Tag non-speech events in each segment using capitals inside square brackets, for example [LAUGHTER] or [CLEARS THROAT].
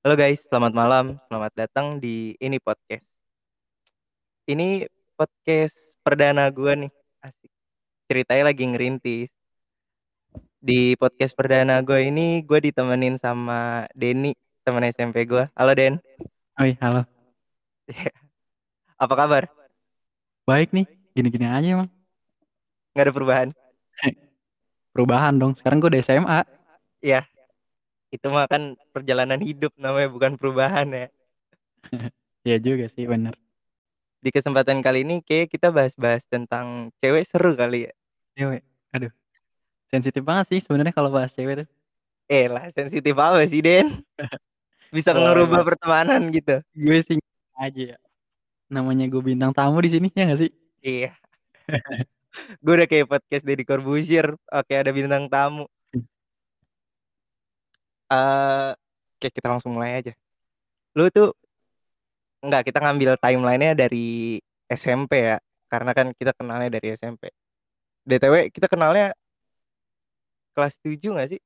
Halo guys, selamat malam. Selamat datang di ini podcast. Ini podcast perdana gue nih. Asik. Ceritanya lagi ngerintis. Di podcast perdana gue ini gue ditemenin sama Denny, teman SMP gue. Halo Den. Oi, halo. Apa kabar? Baik nih, gini-gini aja emang. Nggak ada perubahan? [LAUGHS] Perubahan dong, sekarang gue udah SMA. Iya. Itu mah kan perjalanan hidup namanya bukan perubahan ya. [LAUGHS] ya juga sih, bener. Di kesempatan kali ini kayak kita bahas-bahas tentang cewek seru kali ya. Cewek, aduh. Sensitif banget sih sebenarnya kalau bahas cewek tuh. Eh lah, sensitif apa sih Den? [LAUGHS] Bisa Wah, ngerubah pertemanan gitu. Gue sih aja ya. Namanya gue bintang tamu di sini ya gak sih? Iya. [LAUGHS] gue udah kayak podcast Deddy Corbuzier oke ada bintang tamu eh oke kita langsung mulai aja lu tuh enggak kita ngambil timelinenya dari SMP ya karena kan kita kenalnya dari SMP DTW kita kenalnya kelas 7 gak sih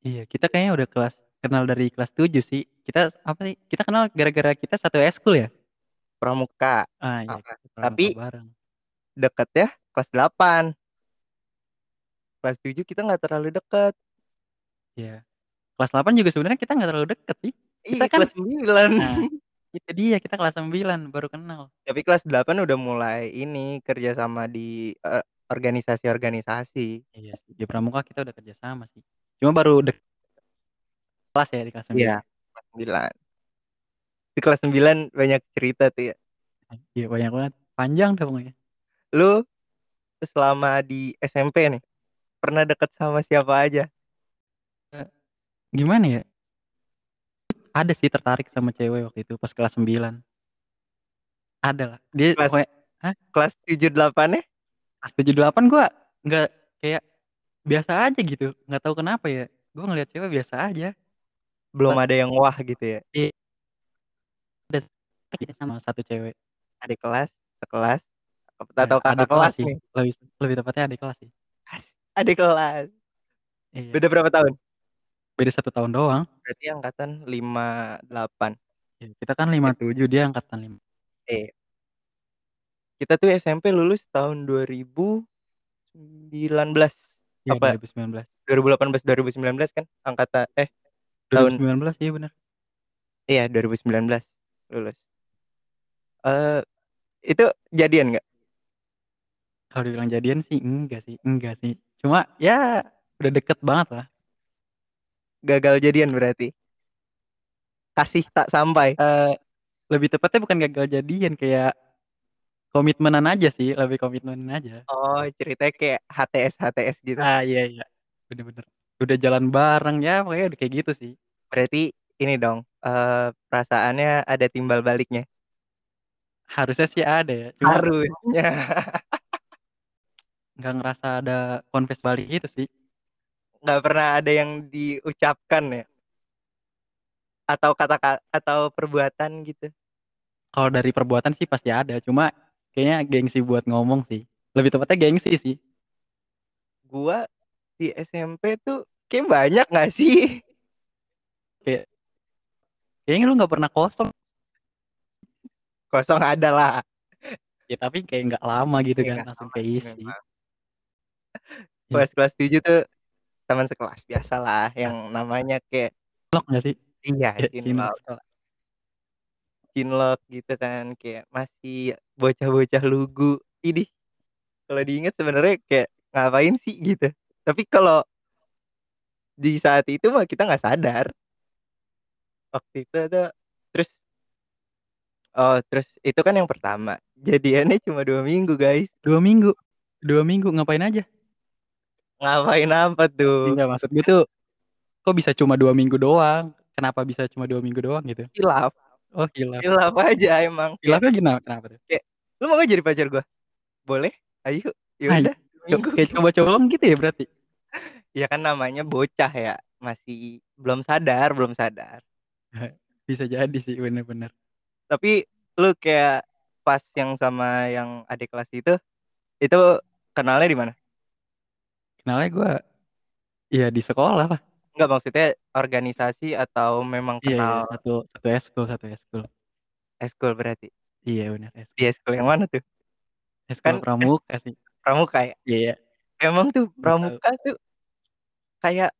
Iya, kita kayaknya udah kelas kenal dari kelas 7 sih. Kita apa sih? Kita kenal gara-gara kita satu eskul ya? pramuka Ah iya, Ah, kita tapi pramuka bareng. deket ya kelas 8 kelas 7 kita nggak terlalu deket Iya. Kelas 8 juga sebenarnya kita nggak terlalu deket sih. Kita iya kan kelas 9 Nah, itu dia kita kelas 9 baru kenal. tapi kelas 8 udah mulai ini kerja sama di eh, organisasi-organisasi Iya sih, di pramuka kita udah kerja sama sih. Cuma baru dek kelas ya di kelas 9. Iya, kelas 9. Di kelas 9 banyak cerita tuh ya. Iya banyak banget. Panjang dah pokoknya. Lu selama di SMP nih, pernah deket sama siapa aja? Gimana ya? Ada sih tertarik sama cewek waktu itu pas kelas 9. Ada lah. Dia Kelas pokoknya hah? kelas 7 8 nya Kelas 7 8 gua nggak kayak biasa aja gitu. Nggak tahu kenapa ya. Gua ngeliat cewek biasa aja. belum Pas ada yang wah gitu ya. iya, ada sama satu cewek. Adik kelas, sekelas, Ya, atau kakak adik kelas kelas sih. nih. Lebih lebih tepatnya adik kelas sih. Adik kelas. Iya. Beda berapa tahun? Beda satu tahun doang. Berarti angkatan 58. Ya, kita kan 57 dia angkatan 5. Eh, kita tuh SMP lulus tahun 2019. Iya, Apa 2019. 2018 2019 kan angkatan eh tahun 2019 iya benar. Iya 2019 lulus. Eh itu jadian nggak? Kalau dibilang jadian sih enggak sih, enggak sih. Cuma ya udah deket banget lah. Gagal jadian berarti. Kasih tak sampai. Eh lebih tepatnya bukan gagal jadian kayak komitmenan aja sih, lebih komitmenan aja. Oh ceritanya kayak HTS HTS gitu. Ah iya iya. Bener-bener. Udah jalan bareng ya pokoknya udah kayak gitu sih. Berarti ini dong eh perasaannya ada timbal baliknya. Harusnya sih ada ya. Cuma Harusnya. nggak ngerasa ada confess balik gitu sih. Nggak pernah ada yang diucapkan ya. Atau kata atau perbuatan gitu. Kalau dari perbuatan sih pasti ada. Cuma kayaknya gengsi buat ngomong sih. Lebih tepatnya gengsi sih. Gua di SMP tuh kayak banyak nggak sih? Kayak kayaknya lu nggak pernah kosong. Kosong ada lah. Ya tapi kayak nggak lama gitu Iya, kan langsung kayak sih isi. memang. Iya. Kelas kelas 7 tuh teman sekelas biasa lah yang namanya kayak Cinlok nggak sih? iya Ya, cinlok cinlok gitu kan kayak masih bocah-bocah lugu. Ini kalau diingat sebenarnya kayak ngapain sih gitu. Tapi kalau di saat itu mah kita nggak sadar. Waktu itu ada terus oh terus itu kan yang pertama. Jadiannya cuma dua minggu guys. Dua minggu. Dua minggu ngapain aja? Ngapain apa tuh Enggak maksud gue tuh kok bisa cuma dua minggu doang? Kenapa bisa cuma dua minggu doang gitu? hilaf Oh hilaf. hilaf aja emang Hilafnya gimana? Kenapa tuh? kayak lu mau gak jadi pacar gua boleh ayo ya Ah, udah co- minggu kayak coba-coba gitu ya berarti. [LAUGHS] ya kan namanya bocah ya masih belum sadar belum sadar [LAUGHS] Bisa jadi sih bener-bener. tapi lu kayak pas yang sama yang adik kelas itu itu kenalnya di mana Kenalnya gue ya di sekolah lah. Enggak, maksudnya organisasi atau memang Iya iya, kenal satu satu eskul satu eskul. Eskul berarti? Iya bener, Di eskul. eskul yang mana tuh? Eskul Kan es pramuka sih. pramuka ya? Iya. Emang tuh Nggak tahu. pramuka tuh kayak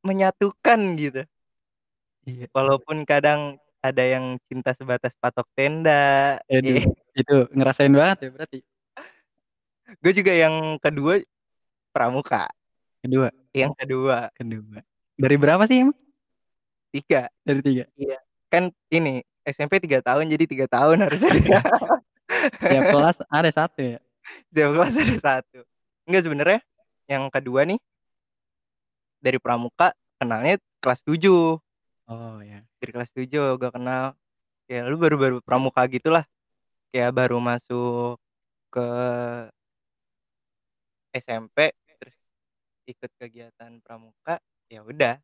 menyatukan gitu. Iya. Walaupun kadang ada yang cinta sebatas patok tenda, Aduh, iya. itu ngerasain banget ya berarti? Gue juga yang kedua pramuka. Kedua? Yang kedua. Kedua. Dari berapa sih emang? 3. Dari 3? Iya, kan ini SMP 3 tahun jadi 3 tahun harusnya. Tiap kelas ada 1 ya? Tiap kelas ada 1. Enggak sebenarnya yang kedua nih dari pramuka kenalnya kelas 7. Oh ya. Dari kelas 7 gua kenal, ya lu baru-baru pramuka gitulah, kayak baru masuk ke SMP ikut kegiatan pramuka, ya udah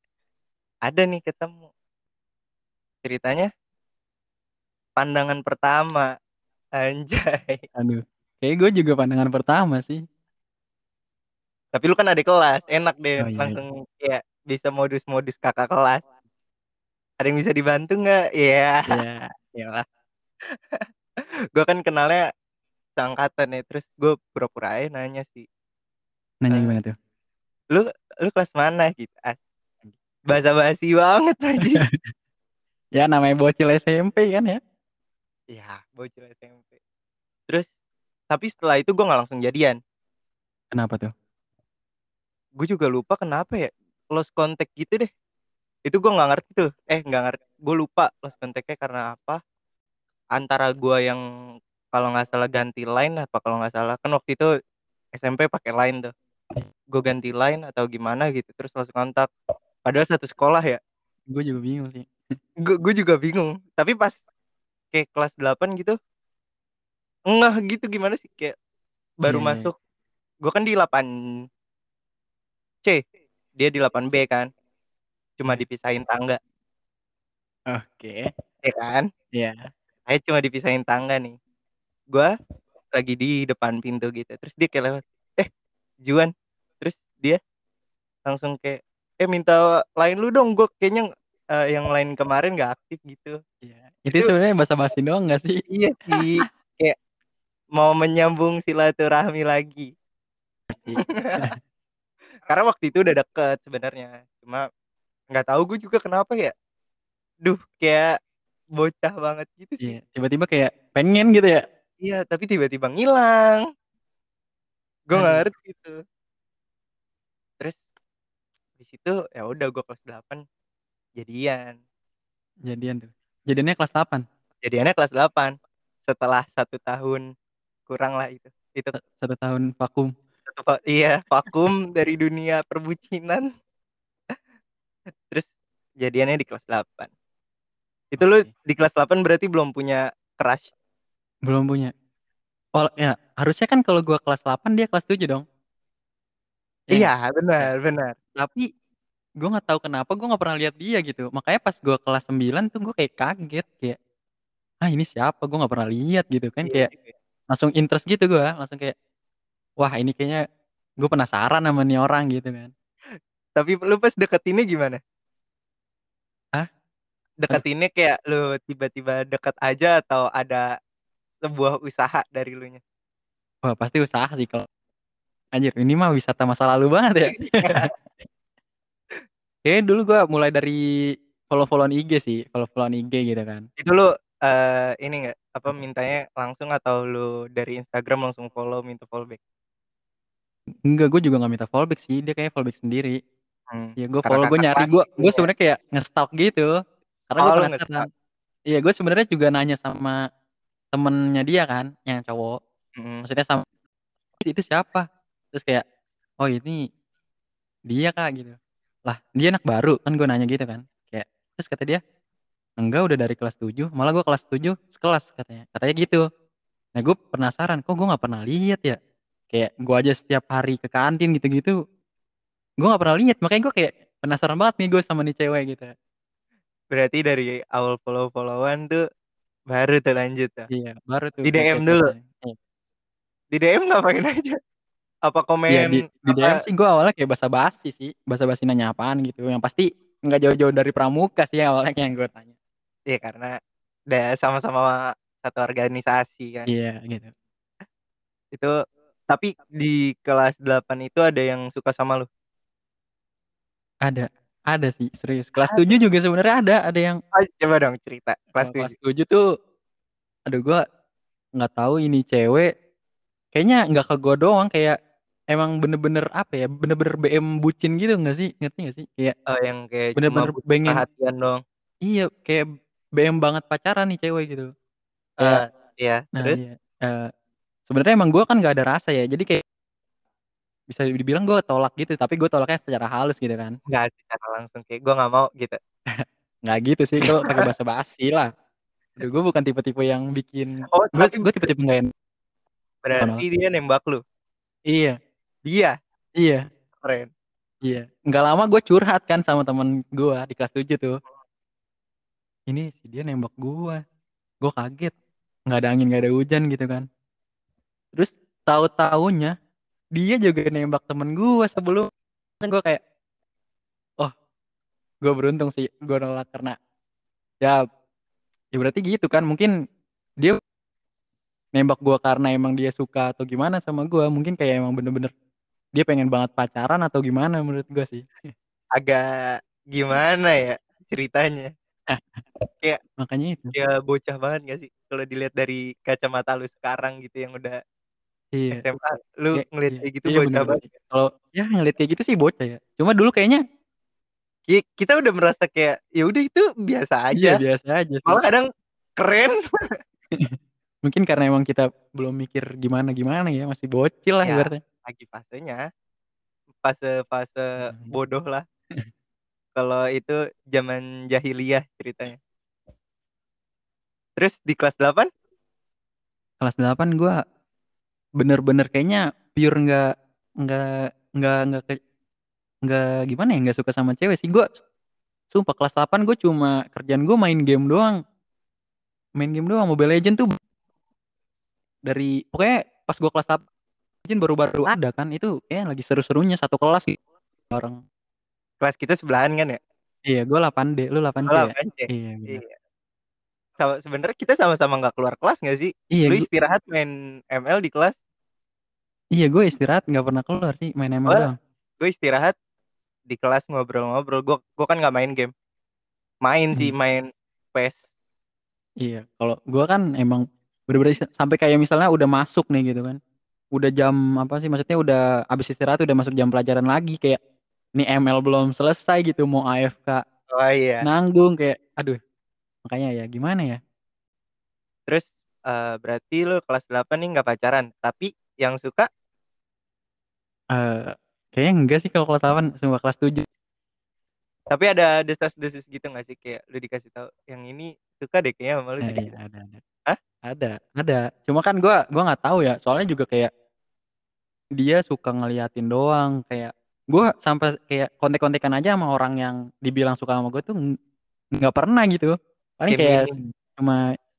ada nih ketemu. Ceritanya pandangan pertama, anjay. Aduh, kayaknya gue juga pandangan pertama sih. Tapi lu kan adik kelas, enak deh Oh iya iya. langsung kayak bisa modus-modus kakak kelas. Ada yang bisa dibantu nggak? Iya. Iya, iyalah. [LAUGHS] Gua kan kenalnya seangkatan ya, terus gue pura-pura aja nanya sih. Nanya Eee, gimana tuh? "Lu lu kelas mana?" Gitu, as basa-basi banget anjir. [LAUGHS] Ya namanya bocil SMP kan ya? Iya, bocil SMP. Terus tapi setelah itu gue nggak langsung jadian. Kenapa tuh? Gue juga lupa kenapa ya, lost contact gitu deh. Itu gue nggak ngerti tuh, eh nggak ngerti, gue lupa lost contact-nya karena apa. Antara gue yang kalau nggak salah ganti line apa kalau nggak salah, kan waktu itu SMP pakai line tuh. Gue ganti line atau gimana gitu, terus lost kontak. Padahal satu sekolah ya. Gue juga bingung sih. Gue gue juga bingung, tapi pas kayak kelas 8 gitu ngeh gitu gimana sih, kayak baru Iya iya masuk. Gue kan di 8 C, dia di 8 B kan. Cuma Iya. dipisahin tangga. Oke. Iya kan? Iya. Akhirnya cuma dipisahin tangga nih. Gua lagi di depan pintu gitu, terus dia kayak lewat, "Eh, Juan." Terus dia langsung kayak, "Eh, minta line lu dong, gua kayaknya, eee, yang line kemarin nggak aktif," gitu. Iya, itu Itu sebenarnya basa-basi doang nggak sih? Iya sih, [LAUGHS] kayak mau menyambung silaturahmi lagi. Ngerti. [LAUGHS] Karena waktu itu udah deket sebenarnya, cuma nggak tahu gue juga kenapa ya, duh kayak bocah banget gitu sih. Iya, tiba-tiba kayak pengen gitu ya? Iya, tapi tiba-tiba ngilang. Gue nggak ngerti tuh. Itu ya udah gue kelas 8 jadian. Jadian tuh, jadiannya kelas 8? Jadiannya kelas 8 setelah 1 tahun kurang lah itu itu. 1 tahun vakum. Satu va iya, vakum [LAUGHS] dari dunia perbucinan. Terus jadiannya di kelas 8. Itu lu Oke. di kelas 8 berarti belum punya crush? Belum punya. Oh ya, harusnya kan kalau gua kelas 8 dia kelas 7 dong? Iya Iya? Ya. benar benar. Tapi gua nggak tahu kenapa gua nggak pernah lihat dia gitu. Makanya pas gua kelas 9 tuh gua kayak kaget, kayak, "Ah, ini siapa? Gua nggak pernah lihat," gitu kan. Iya Kayak juga ya. langsung interest gitu gua, langsung kayak, "Wah, ini kayaknya gua penasaran sama nih orang," gitu kan. Tapi lu pas deketinnya gimana? Hah? Aduh. Deketinnya kayak lu tiba-tiba deket aja atau ada sebuah usaha dari elunya? Wah, pasti usaha sih kalau anjir ini mah wisata masa lalu banget ya. [LAUGHS] Kayaknya dulu gua mulai dari follow-follow-an IG sih, follow-follow-an IG gitu kan. Itu lu, eee, ini nggak, apa, mintanya langsung atau lu dari Instagram langsung follow, minta follow back? Enggak, gua juga nggak minta follow back sih, dia kayaknya follow back sendiri. Mmm, Ya gua karena follow, gua Kakak nyari, mungkin gua ya? sebenarnya kayak nge-stalk gitu, karena Oh, gua lu penasaran. Iya, gua sebenarnya juga nanya sama temennya dia kan, yang cowok. Mhm. Maksudnya sama "Itu siapa?" Terus kayak, "Oh, ini dia, Kak," gitu. "Lah, dia anak baru?" Kan gua nanya gitu kan. Kayak terus kata dia, "Enggak, udah dari kelas 7, malah gua kelas 7 sekelas," katanya katanya gitu. Nah, gua penasaran, kok gua nggak pernah lihat ya? Kayak gua aja setiap hari ke kantin gitu-gitu, gua nggak pernah lihat. Makanya gua kayak penasaran banget nih gua sama nih cewek gitu. Berarti dari awal follow-follow-an tuh baru tuh lanjut tuh? Iya, baru tuh Di DM dulu? iya. Di DM ngapain aja? Apa Iya di komen di DM apa sih gue awalnya kayak basa-basi sih, basa-basi nanya apaan gitu, yang pasti nggak jauh-jauh dari pramuka sih awalnya yang gue tanya. Iya karena udah sama-sama satu organisasi kan. Iya gitu. Itu tapi di kelas 8 itu ada yang suka sama lu? Ada, ada sih serius. Kelas Ada? 7 juga sebenarnya ada, ada yang Oh, coba dong cerita kelas kelas 7. 7 tuh aduh gue nggak tahu ini cewek kayaknya nggak ke gue doang kayak emang bener-bener apa ya bener-bener BM bucin gitu nggak sih? Ngerti nggak sih? Kayak Oh, yang kayak cuma bener-bener butuh pengen perhatian doang. iya kayak BM banget pacaran nih cewek gitu. Eee, iya, nah terus? iya. Eee, sebenarnya emang gue kan nggak ada rasa ya jadi kayak bisa dibilang gue tolak gitu tapi gue tolaknya secara halus gitu kan. Nggak secara langsung kayak gua nggak mau gitu? [LAUGHS] nggak gitu sih gue pakai [LAUGHS] basa-basi lah. Aduh gue bukan tipe-tipe yang bikin Oh, gue gue tipe-tipe nggak enak. Berarti dia nembak lu? iya Dia? iya Keren. Iya, nggak lama gue curhat kan sama temen gue di kelas 7 tuh. Ini si dia nembak gue, gue kaget. Nggak ada angin, nggak ada hujan gitu kan. Terus tahu taunya dia juga nembak temen gue sebelum gue kayak, oh, gue beruntung sih gue nolak karena ya, ya berarti gitu kan. Mungkin dia nembak gue karena emang dia suka atau gimana sama gue. Mungkin kayak emang bener-bener dia pengen banget pacaran atau gimana menurut gue sih. Agak gimana ya ceritanya? Kayak [LAUGHS] Makanya itu. ya bocah banget gak sih kalau dilihat dari kacamata lu sekarang gitu yang udah Iya. SMA, lu Kayak ngelihat iya, kayak gitu iya bocah bener banget ya? Kalau ya ngeliat kayak gitu sih bocah ya. Cuma dulu kayaknya Ki kita udah merasa kayak ya udah itu biasa iya aja. biasa aja sih. Malah kadang keren. [LAUGHS] Mungkin karena emang kita belum mikir gimana-gimana ya, masih bocil lah Ya, ibaratnya. Lagi fasenya. Fase-fase Mhm. bodoh lah. Kalau itu zaman jahiliyah ceritanya. Terus di kelas 8? Kelas 8 gua bener-bener kayaknya pure nggak nggak nggak nggak nggak gimana ya, nggak suka sama cewek sih. Gua sumpah kelas 8 gue cuma kerjaan gue main game doang. Main game doang, Mobile Legend tuh dari pokoknya pas gua kelas 8 Legend baru-baru ada kan, itu kayaknya lagi seru-serunya satu kelas gitu bareng. Kelas kita sebelahan kan ya? Iya, gua 8D, lu Oh 8C ya? 8C? Iya bener. Iya. Sama sebenarnya kita sama-sama nggak keluar kelas nggak sih? Iya, Lu istirahat main ML di kelas. Iya, gue istirahat nggak pernah keluar sih, main ML Gua doang. gue istirahat di kelas ngobrol-ngobrol. Gua gua kan nggak main game. Main sih, Mmm. main PES. Iya, kalau gua kan emang bener-bener sa sampai kayak misalnya udah masuk nih gitu kan, udah jam apa sih, maksudnya udah habis istirahat udah masuk jam pelajaran lagi kayak, ini ML belum selesai gitu mau AFK Oh iya. nanggung kayak aduh, makanya ya gimana ya? Terus, eee, berarti lu kelas 8 nih nggak pacaran, tapi yang suka? Eee, kayaknya enggak sih kalau kelas 8, sumpah kelas 7. Tapi ada desas-desus gitu nggak sih? Kayak lu dikasih tahu, "Yang ini suka deh kayaknya sama lu," Eh, gitu-gitu? iya ada ada. Hah? Ada ada, cuma kan gua gua nggak tahu ya, soalnya juga kayak dia suka ngeliatin doang, kayak gua sampai kayak kontek-kontekan aja sama orang yang dibilang suka sama gua tuh ng nggak pernah gitu. Paling Kayak kayak cuma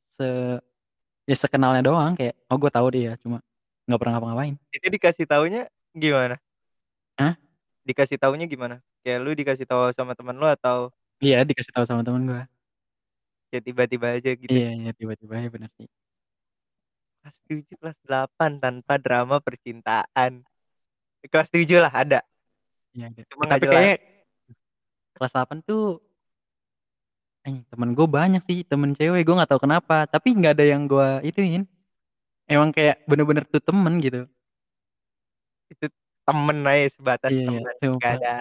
se ya sekenalnya doang kayak, oh gua tahu dia, cuma nggak pernah ngapa-ngapain. Itu dikasih taunya gimana? Hah? Dikasih taunya gimana? Kayak lu dikasih tahu sama temen lu atau Iya, dikasih tahu sama temen gua. Kayak tiba-tiba aja gitu? Iya iya, tiba-tiba aja, bener sih. Kelas 7, kelas 8 tanpa drama percintaan. Kelas 7 lah ada. Iya ada, Cuma eh, tapi kayaknya kelas 8 tuh eh, temen gua banyak sih, temen cewek, gua nggak tahu kenapa, tapi nggak ada yang gua ituin. Emang kayak bener-bener tuh temen gitu. Itu temen aja, sebatas Iya temen, nggak ada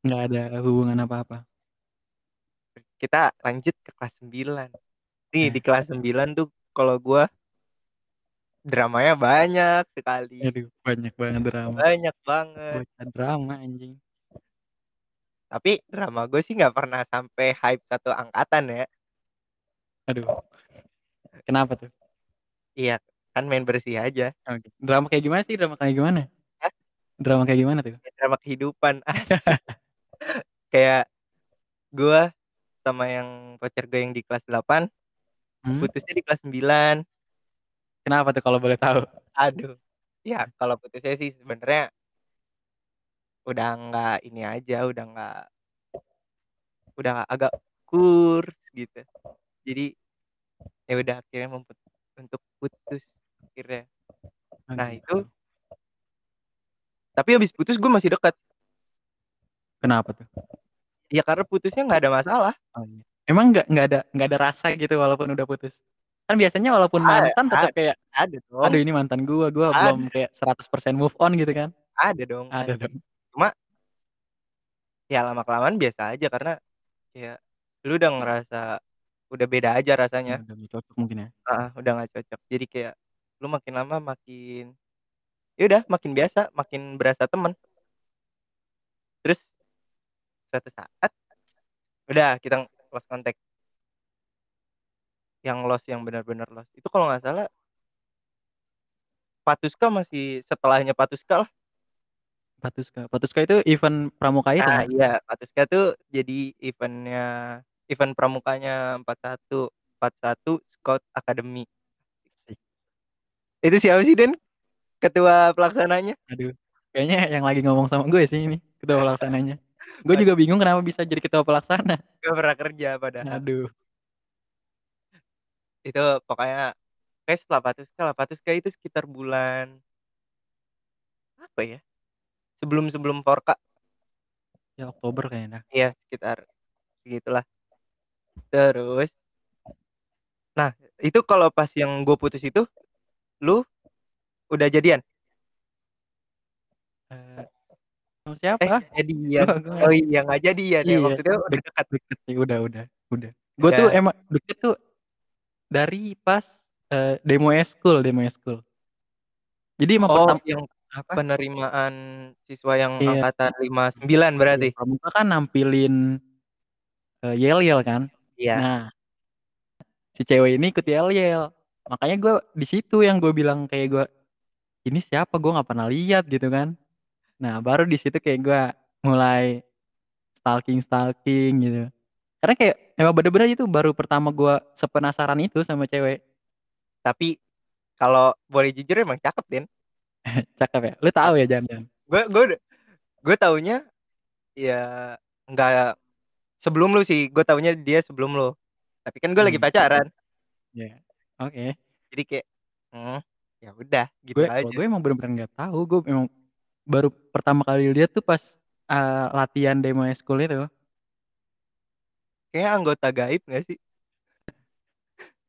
Nggak ada hubungan apa-apa. Kita lanjut ke kelas 9. Nih di Eh. kelas 9 tuh kalau gua dramanya banyak sekali. Aduh, banyak banget drama. Banyak banget. Bocah drama anjing. Tapi drama gue sih nggak pernah sampai hype satu angkatan ya. Aduh. Kenapa tuh? Iya, kan main bersih aja. Oke, drama kayak gimana sih, drama kayak gimana? Hah? Drama kayak gimana tuh? Drama kehidupan. [LAUGHS] Kayak gua sama yang pacar gue yang di kelas 8, Mmm. putusnya di kelas 9. Kenapa tuh kalau boleh tahu? Aduh, Ya kalau putusnya sih sebenarnya udah nggak ini aja, udah nggak udah agak kurs gitu. Jadi, ya udah akhirnya memut untuk putus akhirnya. Nah itu tapi habis putus gue masih dekat. Kenapa tuh? Ya karena putusnya nggak ada masalah. Oh iya. Emang nggak nggak ada nggak ada rasa gitu walaupun udah putus? Kan biasanya walaupun A mantan a tetep kayak, ada "Aduh dong. ini mantan gua, gua belum Ada. kayak 100% move on," gitu kan? Ada dong Ada ada. dong. Cuma ya lama-kelamaan biasa aja karena ya lu udah ngerasa udah beda aja rasanya. udah nggak cocok mungkin ya? Heeh, udah nggak cocok. Jadi kayak lu makin lama makin ya udah makin biasa, makin berasa temen. Terus suatu saat udah kita lost contact. Yang lost yang bener-bener lost. Itu kalau nggak salah Patuska masih setelahnya Patuska lah. Patuska. Patuska itu event pramuka itu Nah kan? iya, Patuska tuh jadi event-nya event pramukanya 41 41 Scout Academy. Itu siapa sih Den, ketua pelaksananya? Aduh, kayaknya yang lagi ngomong sama gue sih ini, ketua [LAUGHS] pelaksananya. Gue juga bingung kenapa bisa jadi ketua pelaksana. Gak pernah kerja padahal. Aduh. Itu pokoknya kayaknya setelah Patuska lah, Patuska itu sekitar bulan apa ya, sebelum-sebelum Forka. Ya Oktober kayaknya. Iya sekitar segitulah. Terus nah itu kalau pas yang gue putus itu, lu udah jadian? Eee, sama Eh siapa? jadian, Gua [LAUGHS] gua oh iya nggak jadian ya, iya, maksudnya udah dek dekat? deket sih, udah udah udah. Gue tuh Udah. emang deket tuh dari pas, eee, demo eskul demo eskul. Jadi emang Oh pertam yang apa? penerimaan siswa yang Iya. angkatan 59 Iya, berarti? pramuka kan nampilin, eee, yel-yel kan. Iya. Nah si cewek ini ikut yel-yel. Makanya gue di situ yang gue bilang kayak gue, "Ini siapa? Gue nggak pernah lihat," gitu kan. Nah baru di situ kayak gue mulai stalking-stalking gitu. Karena kayak emang bener-bener itu baru pertama gue sepenasaran itu sama cewek. Tapi kalau boleh jujur emang cakep Den. [LAUGHS] Cakep ya? Lu tahu ya jangan-jangan? Gue gue gue taunya ya nggak sebelum lu sih, gue taunya dia sebelum lu. Tapi kan gue lagi Mmm. pacaran. Iya, oke. Jadi kayak, mmm, ya udah gitu Gue aja. gue emang bener-bener nggak tahu, gue emang baru pertama kali lihat tuh pas, eee, latihan demo eskul itu. Kayaknya anggota gaib nggak sih?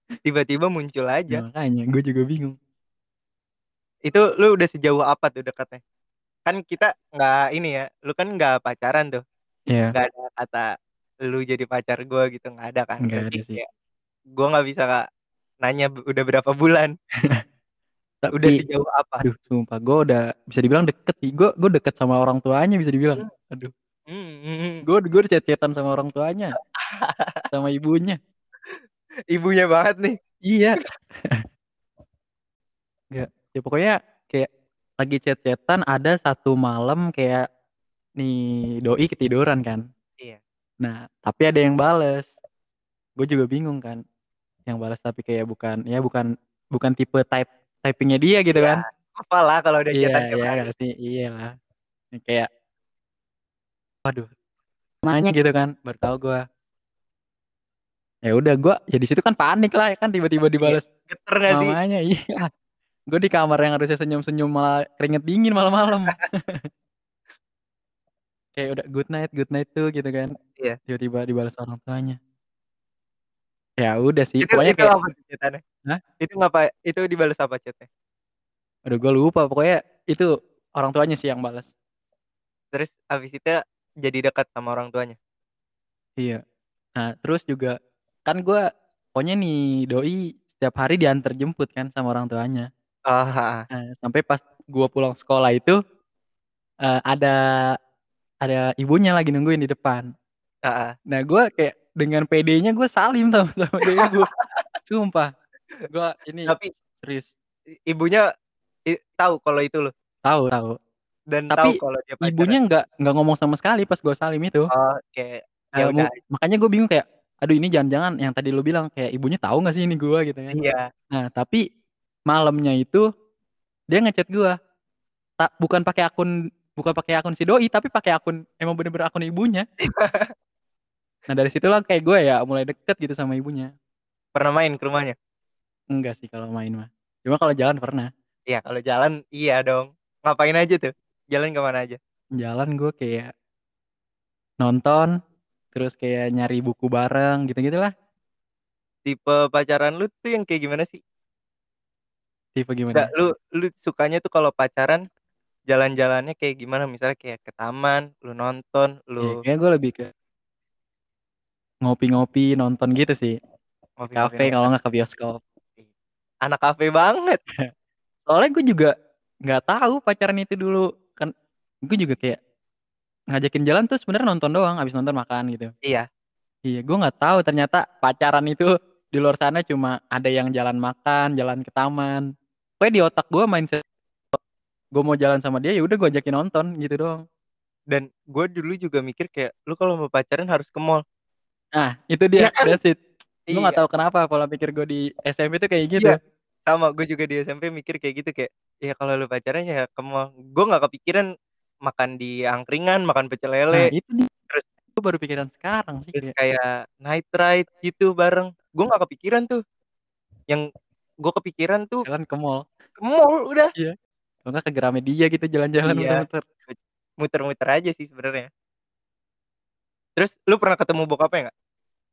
[LAUGHS] Tiba-tiba muncul Ya aja. makanya, gue juga bingung. Itu lu udah sejauh apa tuh dekatnya? Kan kita nggak ini ya, lu kan nggak pacaran tuh. Iya. Nggak ada kata lu jadi pacar gue gitu, nggak ada kan. Berarti ada sih. kayak gue nggak bisa Kak, nanya udah berapa bulan. [LAUGHS] Udah Tapi, sejauh apa? aduh sumpah gue udah bisa dibilang deket sih. Gue gue deket sama orang tuanya bisa dibilang. Mmm. Aduh. Mmm, mhm. Gue gue udah chat-chat-an sama orang tuanya. [LAUGHS] Sama ibunya. Ibunya banget nih. Iya. [LAUGHS] Nggak, ya pokoknya kayak lagi chat-chat-an ada satu malam kayak nih doi ketiduran kan. Iya. Nah tapi ada yang bales. Gue juga bingung kan. Yang bales tapi kayak bukan ya bukan bukan tipe type typing-nya dia gitu Iya, kan. hafalah kalau udah Iya iya nggak sih? Iyalah. Ya kayak waduh, nanya gitu kan, baru tahu gue. Ya udah gue ya di situ kan panik lah ya kan tiba-tiba Iya, dibales geter nggak sih? mamanya, iya. Gue di kamar yang harusnya senyum-senyum malah keringet dingin malam-malam. [LAUGHS] Kayak udah good night good night tuh gitu kan. Iya. Tiba-tiba dibales orang tuanya. Ya udah sih, Itu pokoknya itu kayak apa chat-an-nya? Hah? Itu ngapa itu dibales apa chat-nya? Aduh gue lupa, pokoknya itu orang tuanya sih yang bales. Terus habis itu jadi dekat sama orang tuanya? Iya. Nah terus juga kan gue pokoknya nih doi setiap hari diantar jemput kan sama orang tuanya. Heeh. Nah sampai pas gue pulang sekolah itu, eee, ada ada ibunya lagi nungguin di depan. Heeh. Nah gue kayak dengan pedenya gue salim tau sama doi gue. Sumpah. Gue ini Tapi serius. ibunya i tahu kalau itu lu? Tahu tahu. Dan tahu Tapi kalau dia pacaran? ibunya nggak nggak ngomong sama sekali pas gue salim itu. Oh, kayak ya udah makanya gue bingung kayak, aduh ini jangan-jangan yang tadi lu bilang kayak ibunya tahu nggak sih ini gue gitu kan. Iya. Nah tapi malamnya itu dia nge-chat gue. ta bukan pakai akun bukan pakai akun si doi tapi pakai akun emang bener-bener akun ibunya. [LAUGHS] Nah dari situlah kayak gue ya mulai deket gitu sama ibunya. Pernah main ke rumahnya? Enggak sih kalau main mah. Cuma kalau jalan pernah. Iya kalau jalan iya dong. Ngapain aja tuh? Jalan ke mana aja? Jalan gue kayak nonton, terus kayak nyari buku bareng gitu-gitulah. Tipe pacaran lu tuh yang kayak gimana sih? Tipe Enggak, gimana? lu lu sukanya tuh kalau pacaran jalan-jalannya kayak gimana? Misalnya kayak ke taman, lu nonton, lu kayaknya gue lebih ke ngopi-ngopi, nonton gitu sih. Ngopi-ngopi kafe kalau nggak ke bioskop. Anak kafe banget. [LAUGHS] Soalnya gue juga nggak tahu pacaran itu dulu kan gue juga kayak ngajakin jalan tuh sebenarnya nonton doang, abis nonton makan gitu. Iya. Iya, gue nggak tahu ternyata pacaran itu di luar sana cuma ada yang jalan makan, jalan ke taman. Pokoknya di otak gue mindset gue mau jalan sama dia ya udah gue ajakin nonton gitu doang. Dan gue dulu juga mikir kayak lu kalau mau pacaran harus ke mall. Nah, itu dia, kan? that's it. Gue Iya. nggak tahu kenapa pola pikir gue di SMP tuh kayak gitu. Iya. Sama gue juga di SMP mikir kayak gitu kayak ya kalau lu pacaran ya ke mall. Gue nggak kepikiran makan di angkringan, makan pecel Nah, lele, itu dia. terus Gue baru pikiran sekarang sih terus kayak kayak night ride gitu bareng. Gue nggak kepikiran tuh. Yang gue kepikiran tuh jalan ke mall. ke mall udah. Iya. Kalau nggak ke Gramedia gitu jalan-jalan Iya. muter-muter. Muter-muter aja sih sebenarnya. Terus lu pernah ketemu bokapnya nggak?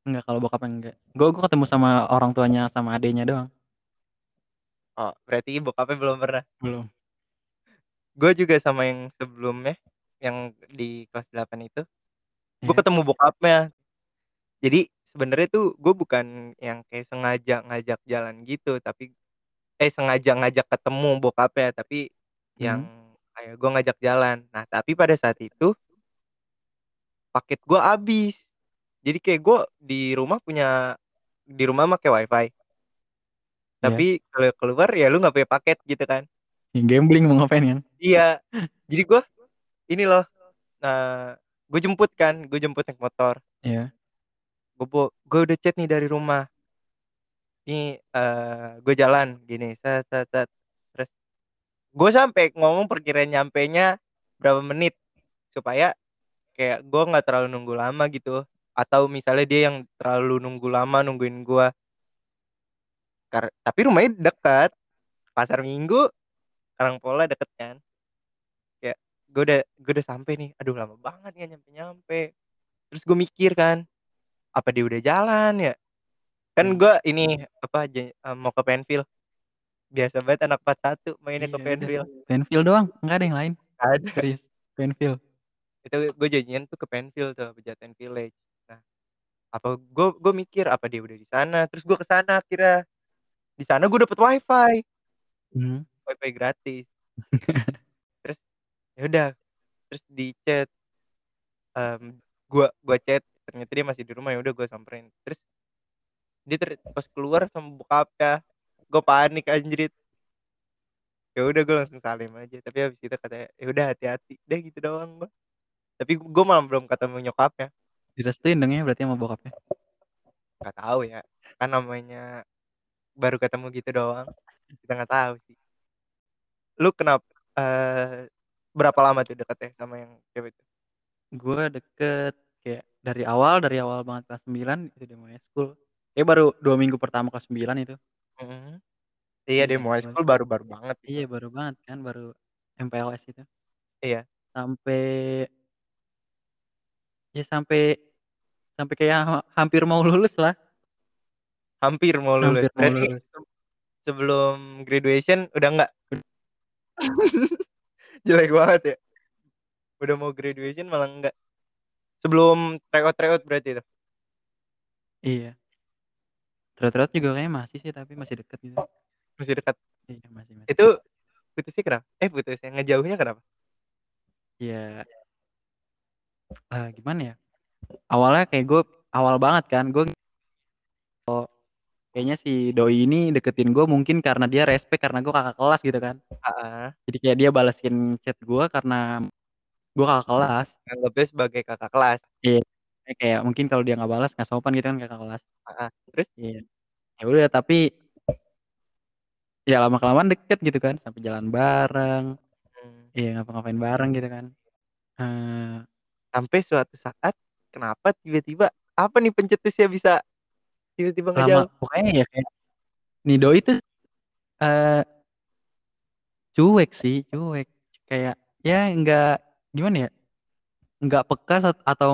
Enggak kalau bokapnya enggak. Gue gue ketemu sama orang tuanya sama adenya doang. Oh, berarti bokapnya belum pernah. Belum. Gue juga sama yang sebelumnya, yang di kelas 8 itu, gue Iya. ketemu bokapnya. Jadi sebenarnya tuh gue bukan yang kayak sengaja ngajak jalan gitu, tapi eh sengaja ngajak ketemu bokapnya, tapi yang Hmm. kayak gue ngajak jalan. Nah, tapi pada saat itu paket gue habis. Jadi kayak gue di rumah punya di rumah pakai wifi. Tapi kalau keluar ya lu nggak punya paket gitu kan. Ya, gambling mau ngapain kan? Iya. Jadi gue ini loh, nah gue jemput kan, gue jemput naik motor. Iya. Gue gue udah chat nih dari rumah. Nih eh gue jalan gini, set set set. Terus gue sampai ngomong perkiraan nyampenya berapa menit supaya kayak gue nggak terlalu nunggu lama gitu. Atau misalnya dia yang terlalu nunggu lama nungguin gue. Kar tapi rumahnya dekat. Pasar Minggu, Karangpola deket kan. Kayak gue udah gue udah sampai nih. Aduh lama banget nggak nyampe-nyampe. Terus gue mikir kan, apa dia udah jalan ya? Kan Hmm. gue ini apa eh, mau ke Penfield. Biasa banget anak 41 mainnya Iya, ke. Penfield. Penfield doang, nggak ada yang lain. Ada. Serius, Penfield. Itu gue janjian tuh ke Penfield tuh, Pejaten Village. Apa gue gue mikir apa dia udah di sana? Terus gue ke sana kira di sana gue dapet wifi, Hmm. wifi gratis. [LAUGHS] Terus ya udah, terus di chat, em, gua gua chat ternyata dia masih di rumah ya udah gue samperin. Terus dia ter pas keluar sama bokapnya, gue panik anjrit. Ya udah gue langsung salim aja. Tapi habis itu katanya ya udah hati-hati. Udah gitu doang gue. Tapi gue malah belum ketemu nyokapnya. Direstuin dong ya berarti sama bokapnya. Gak tahu ya. Kan namanya baru ketemu gitu doang. Kita nggak tahu sih. Lu kenapa eh berapa lama tuh deketnya sama yang cewek itu? Gue deket kayak dari awal, dari awal banget kelas 9 itu dia mau school. Kayak baru dua minggu pertama kelas 9 itu. Mhm. Iya Iya, demo high baru- school baru-baru banget itu. Iya baru banget kan, baru MPLS itu. Iya. Sampai ya sampai sampai kayak ha- hampir mau lulus lah. Hampir mau lulus. Hampir mau lulus. se- sebelum graduation udah enggak? [LAUGHS] Jelek banget ya. Udah mau graduation malah enggak. Sebelum tryout tryout berarti itu. Iya. Terus-terus juga kayaknya masih sih tapi masih deket gitu. Masih dekat. Iya masih masih. Itu putusnya kenapa? Eh putusnya ngejauhnya kenapa? Ya ah, gimana ya? Awalnya kayak gue awal banget kan gue kayaknya si doi ini deketin gue mungkin karena dia respect karena gue kakak kelas gitu kan. Heeh. Jadi kayak dia balesin chat gue karena gue kakak kelas. Anggapnya sebagai kakak kelas. Iya. Kayak mungkin kalau dia nggak balas nggak sopan gitu kan kakak kelas. Heeh. Terus Iya. Ya udah tapi ya lama kelamaan deket gitu kan sampai jalan bareng. hmm, Iya, ngapa-ngapain bareng gitu kan. Eee Sampai suatu saat, kenapa tiba-tiba, apa nih pencetusnya bisa tiba-tiba Lama ngejauh? pokoknya ya kayak nih doi tuh, eee cuek sih, cuek. Kayak ya nggak gimana ya, nggak peka atau,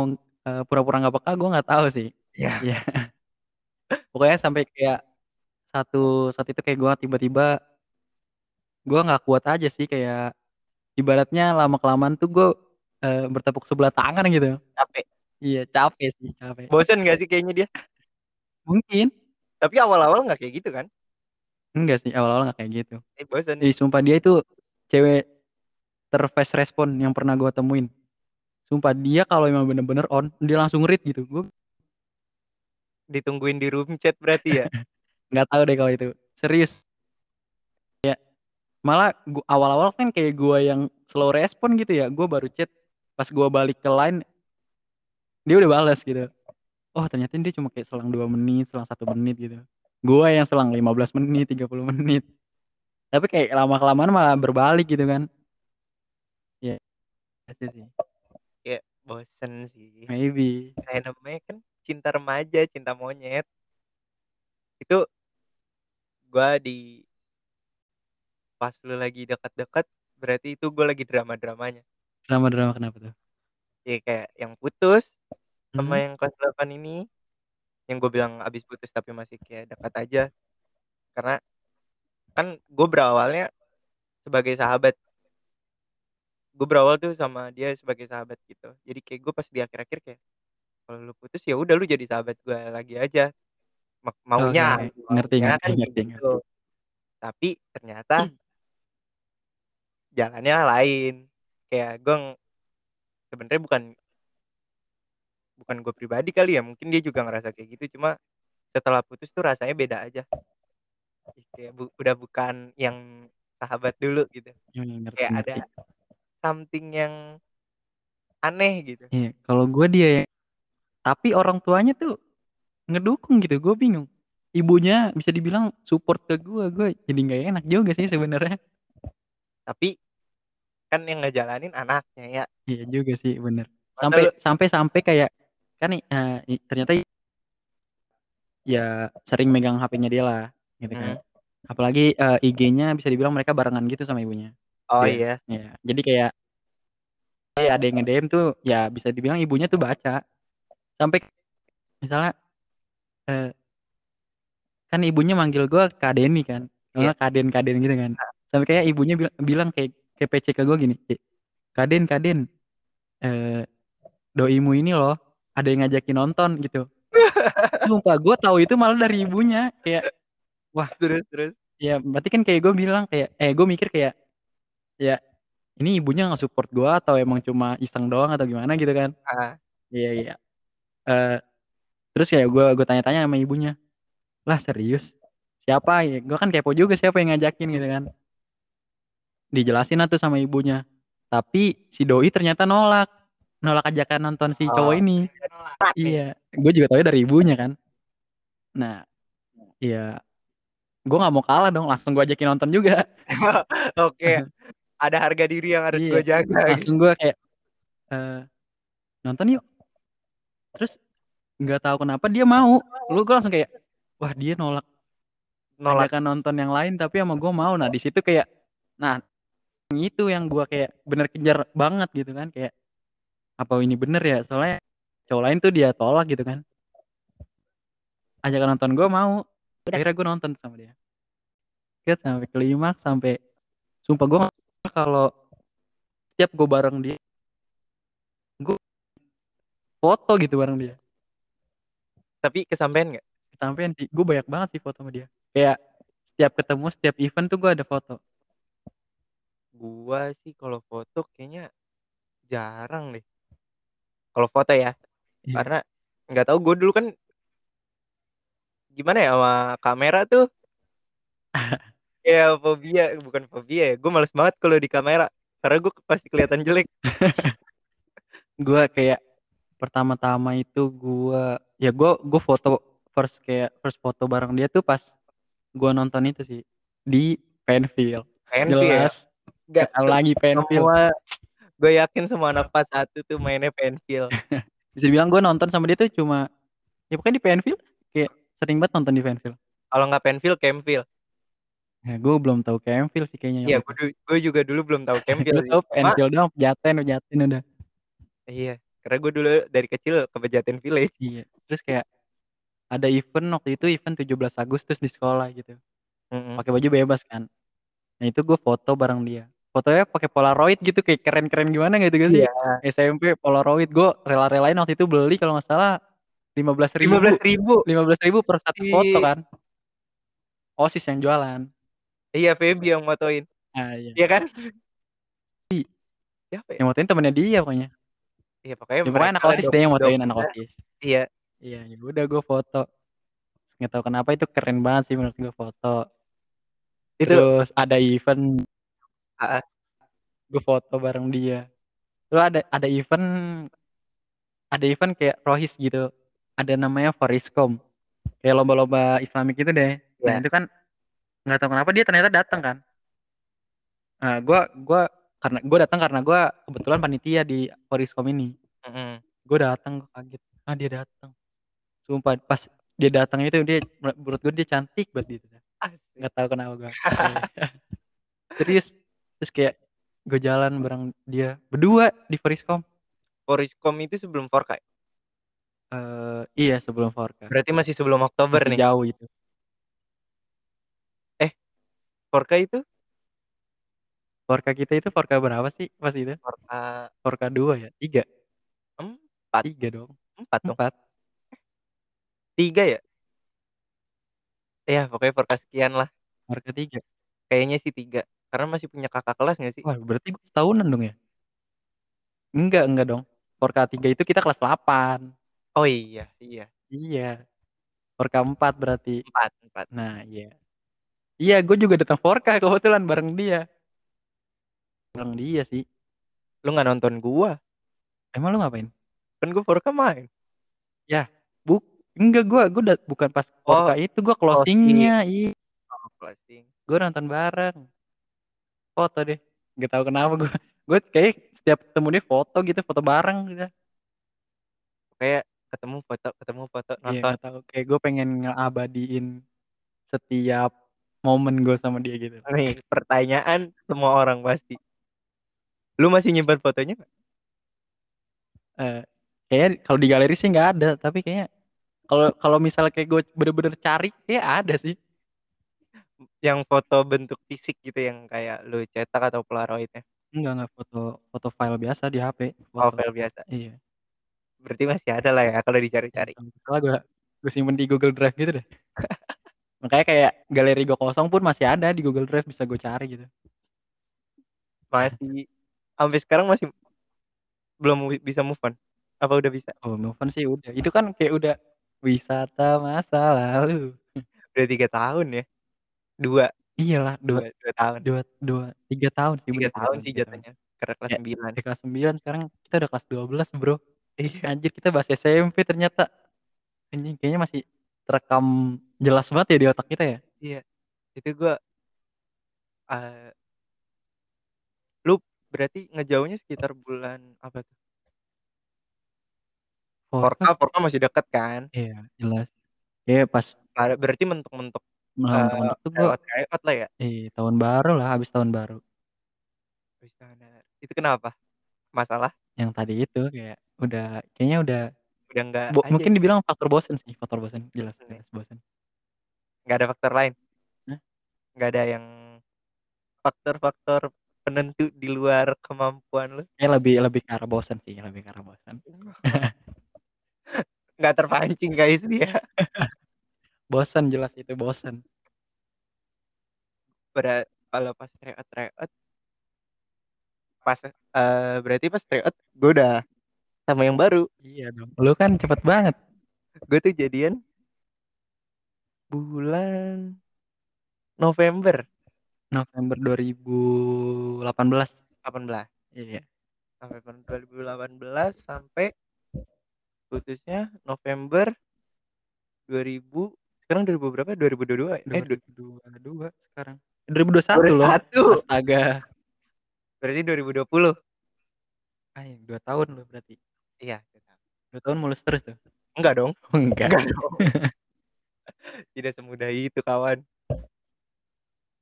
eee, pura-pura nggak peka gue nggak tahu sih. Iya. Iya. [LAUGHS] Pokoknya sampai kayak satu saat itu kayak gue tiba-tiba gue nggak kuat aja sih kayak ibaratnya lama-kelamaan tuh gue, eee, bertepuk sebelah tangan gitu. Capek. Iya, capek sih, capek. Bosen gak sih kayaknya dia? Mungkin. Tapi awal-awal nggak kayak gitu kan? Enggak sih, awal-awal nggak kayak gitu. Eh, bosen. Ih, sumpah dia itu cewek ter-fast respon yang pernah gue temuin. Sumpah dia kalau emang bener-bener on, dia langsung read gitu. Gue Ditungguin di room chat berarti ya? [LAUGHS] nggak tahu deh kalau itu. Serius. Ya, malah awal-awal kan kayak gue yang slow respon gitu ya, gue baru chat, pas gue balik ke line dia udah bales gitu. Oh ternyata dia cuma kayak selang 2 menit, selang 1 menit gitu. Gue yang selang 15 menit, 30 menit. Tapi kayak lama-kelamaan malah berbalik gitu kan. Iya, itu sih. Kayak bosen sih. Maybe. Kayak namanya kan cinta remaja, cinta monyet. Itu gua di pas lu lagi deket-deket, berarti itu gue lagi drama-dramanya. Drama-drama kenapa tuh? Ya kayak yang putus, sama Mhm. yang kelas 8 ini, yang gue bilang abis putus tapi masih kayak dekat aja. Karena kan gue berawalnya sebagai sahabat. Gue berawal tuh sama dia sebagai sahabat gitu. Jadi kayak gue pas di akhir-akhir kayak, kalau lu putus ya udah lu jadi sahabat gue lagi aja. Ma Oke maunya ngerti maunya ngerti kan kayak ngerti gitu. ngerti. Tapi ternyata jalannya lain. Kayak gue ng sebenarnya bukan bukan gue pribadi kali ya, mungkin dia juga ngerasa kayak gitu, cuma setelah putus tuh rasanya beda aja. Kayak bu udah bukan yang sahabat dulu gitu. Mmm, ngerti Kayak ada something yang aneh gitu. Iya, kalau gue dia ya tapi orang tuanya tuh ngedukung gitu, gue bingung. Ibunya bisa dibilang support ke gue, gue jadi nggak enak juga sih sebenarnya. Tapi, kan yang ngejalanin anaknya ya. Iya juga sih, bener. Sampai sampai sampai kayak kan i ternyata ya sering megang HP-nya dia lah, gitu kan. Mhm. Apalagi, eee, IG-nya bisa dibilang mereka barengan gitu sama ibunya. Oh Iya iya. iya. Jadi kayak iya ada yang nge-DM tuh ya bisa dibilang ibunya tuh baca. Sampai misalnya, eee kan ibunya manggil gue Kak Denny kan, kalau Iya. nggak Kaden Kaden gitu kan. Heeh. Sampai kayak ibunya bila bilang kayak kayak PC ke gue gini, kayak, "Kaden Kaden, eee, doimu ini loh ada yang ngajakin nonton," gitu. Sumpah gue tahu itu malah dari ibunya, kayak wah Terus terus? ya berarti kan kayak gue bilang kayak eh, gue mikir kayak, ya ini ibunya nge-support gue atau emang cuma iseng doang atau gimana gitu kan. Heeh. Iya iya. Eee, terus kayak gue gue tanya-tanya sama ibunya, "Lah serius? Siapa?" Ya gue kan kepo juga siapa yang ngajakin gitu kan. Dijelasin lah tuh sama ibunya, tapi si doi ternyata nolak, nolak ajakan nonton si cowok Oh, ini. dia nolak nih. Iya, gue juga taunya dari ibunya kan. Nah, iya gue nggak mau kalah dong, langsung gue ajakin nonton juga. [LAUGHS] Oke, ada harga diri yang harus Iya, gue jaga langsung gue kayak, eee, "Nonton yuk." Terus nggak tahu kenapa dia mau, lu gue langsung kayak, wah dia nolak Nolak. ajakan nonton yang lain tapi sama gue mau. Nah di situ kayak, nah itu yang gue kayak bener kejar banget gitu kan, kayak apa ini bener ya? Soalnya cowok lain tuh dia tolak gitu kan. Ajakan nonton gue mau, akhirnya gue nonton sama dia. Ket sampai klimaks, sampai sumpah gue kalau setiap gue bareng dia gue foto gitu bareng dia. Tapi kesampean nggak? Kesampean sih, gue banyak banget sih foto sama dia. Kayak setiap ketemu, setiap event tuh gue ada foto. Gua sih kalau foto kayaknya jarang deh. Kalau foto ya, Iya. karena nggak tahu gue dulu kan gimana ya sama kamera tuh kayak [LAUGHS] fobia, bukan fobia ya, gue males banget kalau di kamera karena gue pasti kelihatan jelek. [LAUGHS] Gue kayak pertama-tama itu gue ya gue gue foto first kayak first foto bareng dia tuh pas gue nonton itu sih di Penfield. Penfield ya? Jelas Nggak tahu lagi Penfield. semua gue yakin semua anak pas 1 tuh mainnya Penfield. [LAUGHS] Bisa dibilang gue nonton sama dia tuh cuma ya pokoknya di Penfield kayak sering banget nonton di Penfield. Kalau nggak Penfield, Campfield. Ya gue belum tahu Campfield sih kayaknya Iya, yang gue gue juga dulu belum tahu [LAUGHS] Campfield Gue tahu doang, Pejaten, Pejaten udah. Iya, karena gue dulu dari kecil ke Pejaten Village. Iya. Terus kayak ada event waktu itu event 17 Agustus di sekolah gitu. Mhm. Pakai baju bebas kan. Nah, itu gue foto bareng dia. Fotonya pakai Polaroid gitu kayak keren-keren gimana gitu gak sih? Iya. SMP Polaroid gue rela-relain waktu itu beli kalau nggak salah 15 ribu. 15.000. 15 ribu per satu Si foto kan. OSIS yang jualan. Iya, Feby yang motoin. Ah iya. Iya kan? I Siapa ya? Yang motoin temennya dia pokoknya. Iya, pokoknya Ya pokoknya anak OSIS deh yang motoin anak doknya. OSIS. Iya. Iya, ya udah gue foto. Nggak tahu kenapa itu keren banget sih menurut gue foto. Itu Terus ada event Heeh. gue foto bareng dia. Terus ada ada event ada event kayak Rohis gitu. Ada namanya Foriscom. Kayak lomba-lomba Islamik gitu deh. Nah, Iya. itu kan nggak tahu kenapa dia ternyata datang kan. Nah, gua gua karena gua datang karena gua kebetulan panitia di Foriscom ini. Mhm. Gue datang gue kaget. Ah, dia datang. Sumpah pas dia datang itu dia menurut gue dia cantik banget gitu. Nggak tahu kenapa gue. Serius. Terus kayak gue jalan bareng dia berdua di Foriscom. Foriscom itu sebelum Forka. Eh iya sebelum Forka. Berarti masih sebelum Oktober Masih nih. jauh itu. Eh, Forka itu? Forka kita itu Forka berapa sih pas itu? Forka Forka 2 ya? 3? 4. 3 dong. 4 dong. 4. 3 ya? Iya, pokoknya Forka sekian lah. Forka 3. Kayaknya sih 3. Karena masih punya kakak kelas gak sih? Wah, berarti gue setahunan dong ya? Enggak, enggak dong. Forka 3 itu kita kelas 8. Oh iya, iya. Iya. Forka 4 berarti. 4, 4. Nah, iya. Iya, gue juga datang Forka kebetulan bareng dia. Bareng dia sih. Lu gak nonton gua? Emang lu ngapain? Kan gua Forka main. Ya, buk enggak gua gua udah bukan pas Oh, Forka itu gua closing. closingnya. Iya, Oh, closing. gue nonton bareng. Foto deh. Gak tahu kenapa gue. Gue kayak setiap ketemu dia foto gitu, foto bareng gitu. Kayak ketemu foto, ketemu foto, Iya, nonton. gak tahu. Kayak gue pengen ngeabadiin setiap momen gue sama dia gitu. Nih, pertanyaan semua orang pasti. Lu masih nyimpan fotonya gak? Eh, kayaknya kalau di galeri sih nggak ada, tapi kayaknya kalau kalau misalnya kayak gue bener-bener cari, kayak ada sih. Yang foto bentuk fisik gitu yang kayak lu cetak atau polaroidnya? Enggak, enggak foto foto file biasa di HP, Oh, foto. file biasa. Iya. Berarti masih ada lah ya kalau dicari-cari. Kalau gue gue simpen di Google Drive gitu deh. [LAUGHS] Makanya kayak galeri gue kosong pun masih ada di Google Drive bisa gue cari gitu. Masih sampai sekarang masih belum bisa move on. Apa udah bisa? Oh, move on sih udah. Itu kan kayak udah wisata masa lalu. Udah tiga tahun ya? Dua, Iyalah, dua, dua, dua tahun. dua, dua, tiga tahun sih. Tiga tahun sih jatuhnya. Karena kelas Ya, sembilan. Di kelas 9 sekarang kita udah kelas 12 bro. Iya. Anjir kita bahas SMP ternyata. Anjing kayaknya masih terekam jelas banget ya di otak kita ya. Iya. Itu gua eh lu berarti ngejauhnya sekitar bulan apa tuh? Forka, Forka, masih deket kan? iya jelas. Kayak pas Berarti mentok-mentok malam eh teman tuh gue, tryout-tryout lah ya? eh tahun baru lah, habis tahun baru. Nah, nah. Itu kenapa? Masalah? Yang tadi itu kayak udah, kayaknya udah, Udah enggak bo- aja. mungkin dibilang faktor bosen sih, faktor bosen, jelas, Bosen ya? jelas bosen. Nggak ada faktor lain. Hah? Nggak ada yang faktor-faktor penentu di luar kemampuan lu. Kayak lebih lebih ke arah bosen sih, lebih ke arah bosen. Nggak terpancing guys dia. [LAUGHS] Bosen jelas itu bosen. Ber- kalau pas tryout tryout pas eh berarti pas tryout gue udah sama yang baru. Iya dong. Lu kan cepet banget. Gue tuh jadian bulan November November 2018. 18. Iya. November 2018 sampai putusnya November 2000 sekarang 2000 berapa 2022 eh du- 2022 sekarang. 2021 loh. 2021 Astaga. Berarti 2020? Ay, 2 tahun loh berarti. Iya, 2 tahun. 2 tahun mulus terus tuh? Enggak dong. Oh, [LAUGHS] enggak. Enggak dong. [LAUGHS] Tidak semudah itu, kawan.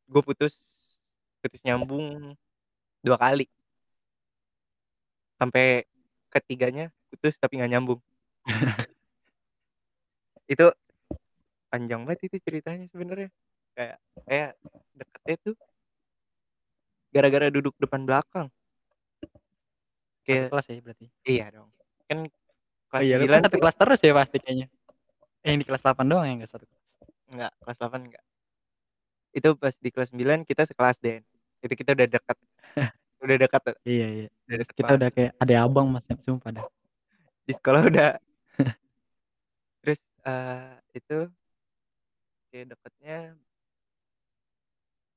Gue putus putus nyambung 2 kali. Sampai ketiganya putus tapi nggak nyambung. [LAUGHS] Itu panjang banget itu ceritanya sebenarnya. Kayak kayak deketnya tuh gara-gara duduk depan belakang. Satu Kayak kelas ya berarti? Iya dong. Kan Oh kelas iya, lu 9 kan satu kelas terus ya pasti kayaknya? Eh, yang di kelas 8 doang yang nggak satu kelas? Enggak, kelas 8 enggak. Itu pas di kelas 9 kita sekelas, Den. Itu kita udah dekat. [LAUGHS] Udah dekat. Iya iya. Udah deket Kita udah kayak adek abang Mas, sumpah dah. Di sekolah udah [LAUGHS] terus, eee, itu kayak deketnya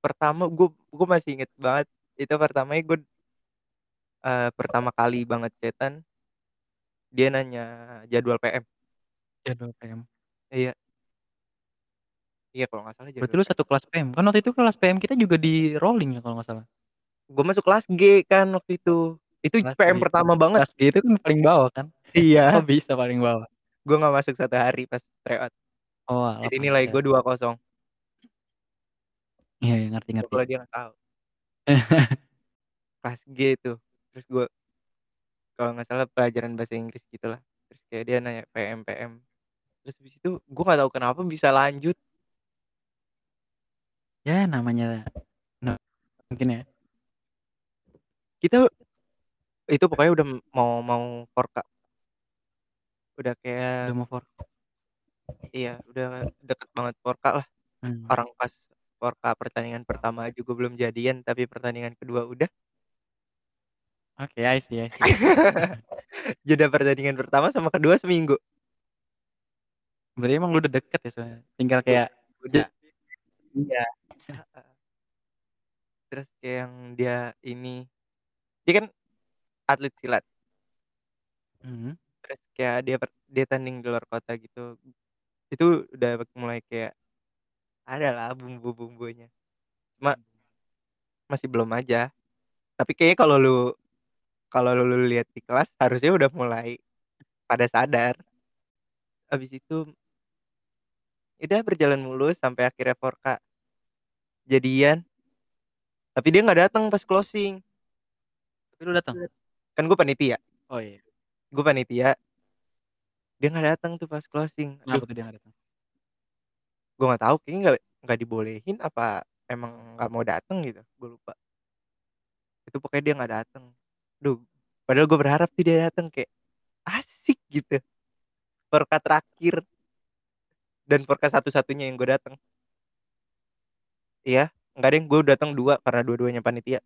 pertama gue gue masih inget banget, itu pertamanya gue eee, pertama kali banget chat-an dia nanya jadwal PM. Jadwal PM. Iya. Iya, kalau nggak salah Berarti jadwal lu satu kelas PM? Kan waktu itu kelas PM kita juga di-rolling ya kalau nggak salah? Gue masuk kelas G kan waktu itu. Itu Kelas PM G. pertama banget. Kelas G itu kan paling bawah kan? Iya. [LAUGHS] Kok bisa paling bawah? Gue nggak masuk 1 hari pas tryout. Oh, Jadi nilai gue pantes. 2,0. Iya iya, ngerti ngerti. kalau dia nggak tahu. [LAUGHS] Kelas G tuh. Terus gue kalau nggak salah pelajaran bahasa Inggris gitulah. Terus kayak dia nanya PM PM. Terus habis itu gue nggak tahu kenapa bisa lanjut. Ya namanya nah, mungkin ya. Kita itu pokoknya udah mau mau Forka. Udah kayak Udah mau for Iya, udah deket banget Forka lah. Mmm. Orang pas Forka pertandingan pertama aja gue belum jadian, tapi pertandingan kedua udah. Oke, I see I see. [LAUGHS] Jeda pertandingan pertama sama kedua seminggu. Berarti emang lu udah deket ya soalnya? Tinggal U kayak udah. Iya. Heeh. [LAUGHS] Terus kayak yang dia ini dia kan atlet silat. Mhm. Terus kayak dia per dia tanding di luar kota gitu. Itu udah mulai kayak ada lah bumbu-bumbunya. Cuma masih belum aja. Tapi kayaknya kalau lu kalau lu lihat di kelas harusnya udah mulai pada sadar. Habis itu udah berjalan mulus sampai akhirnya Forka jadian. Tapi dia nggak datang pas closing. Tapi lu datang? Kan gue panitia. Oh iya. Gue panitia. Dia nggak datang tuh pas closing. Kenapa Aduh. tuh dia nggak datang? Gue nggak tahu kayaknya nggak nggak dibolehin apa emang nggak mau datang gitu, gue lupa. Itu pokoknya dia nggak datang. Duh, padahal gue berharap sih dia datang kayak asik gitu. Forka terakhir. Dan Forka satu-satunya yang gue datang. Iya, enggak deng, gue datang 2 karena dua-duanya panitia.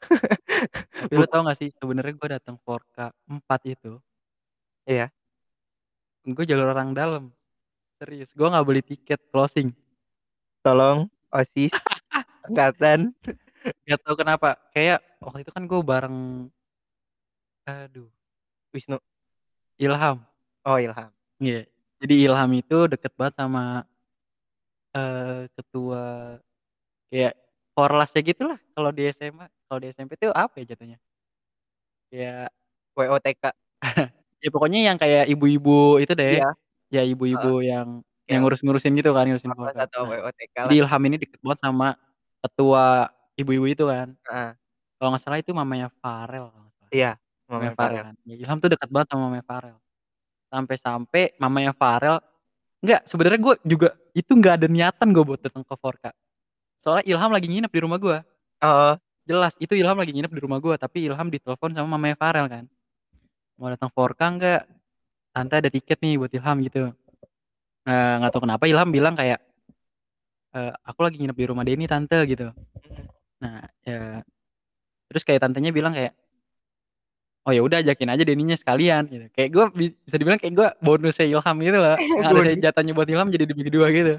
Tapi Buk lu [LAUGHS] tahu nggak sih sebenarnya gue datang Forka 4 itu Iya. gue jalur orang dalam. Serius, gue nggak beli tiket closing. Tolong OSIS [LAUGHS] angkatan. Nggak tahu kenapa, kayak waktu itu kan gue bareng aduh, Wisnu. Ilham. Oh, Ilham. Iya. Jadi Ilham itu deket banget sama eee, ketua kayak Korlasnya gitulah kalau di SMA. Kalau di SMP tuh apa ya jatuhnya? Kayak WOTK. [LAUGHS] ya pokoknya yang kayak ibu-ibu itu deh. Iya. Ya ibu-ibu yang yang Kayak ngurus-ngurusin gitu kan, ngurusin atau Nah, lah. Ilham ini deket banget sama ketua ibu-ibu itu kan. Heeh. Kalau nggak salah itu mamanya Farel nggak. Iya, Mamanya mamanya Farel Farel. kan. Ya Ilham tuh deket banget sama mamanya Farel. Sampai-sampai mamanya Farel enggak, sebenarnya gue juga itu nggak ada niatan gue buat datang ke Forka. Soalnya Ilham lagi nginep di rumah gue. Oh. Jelas, itu Ilham lagi nginep di rumah gue, tapi Ilham ditelepon sama mamanya Farel kan. "Mau datang Forka nggak? Tante ada tiket nih buat Ilham," gitu. Nggak tahu kenapa Ilham bilang kayak, eee, "Aku lagi nginep di rumah Denny Tante," gitu. Nah, ya terus kayak tantenya bilang kayak, "Oh ya udah ajakin aja Denny-nya sekalian," gitu. Kayak gue bi bisa dibilang kayak gue bonusnya Ilham gitu loh, [LAUGHS] yang Bonus. jatahnya buat Ilham jadi dibagi 2 gitu.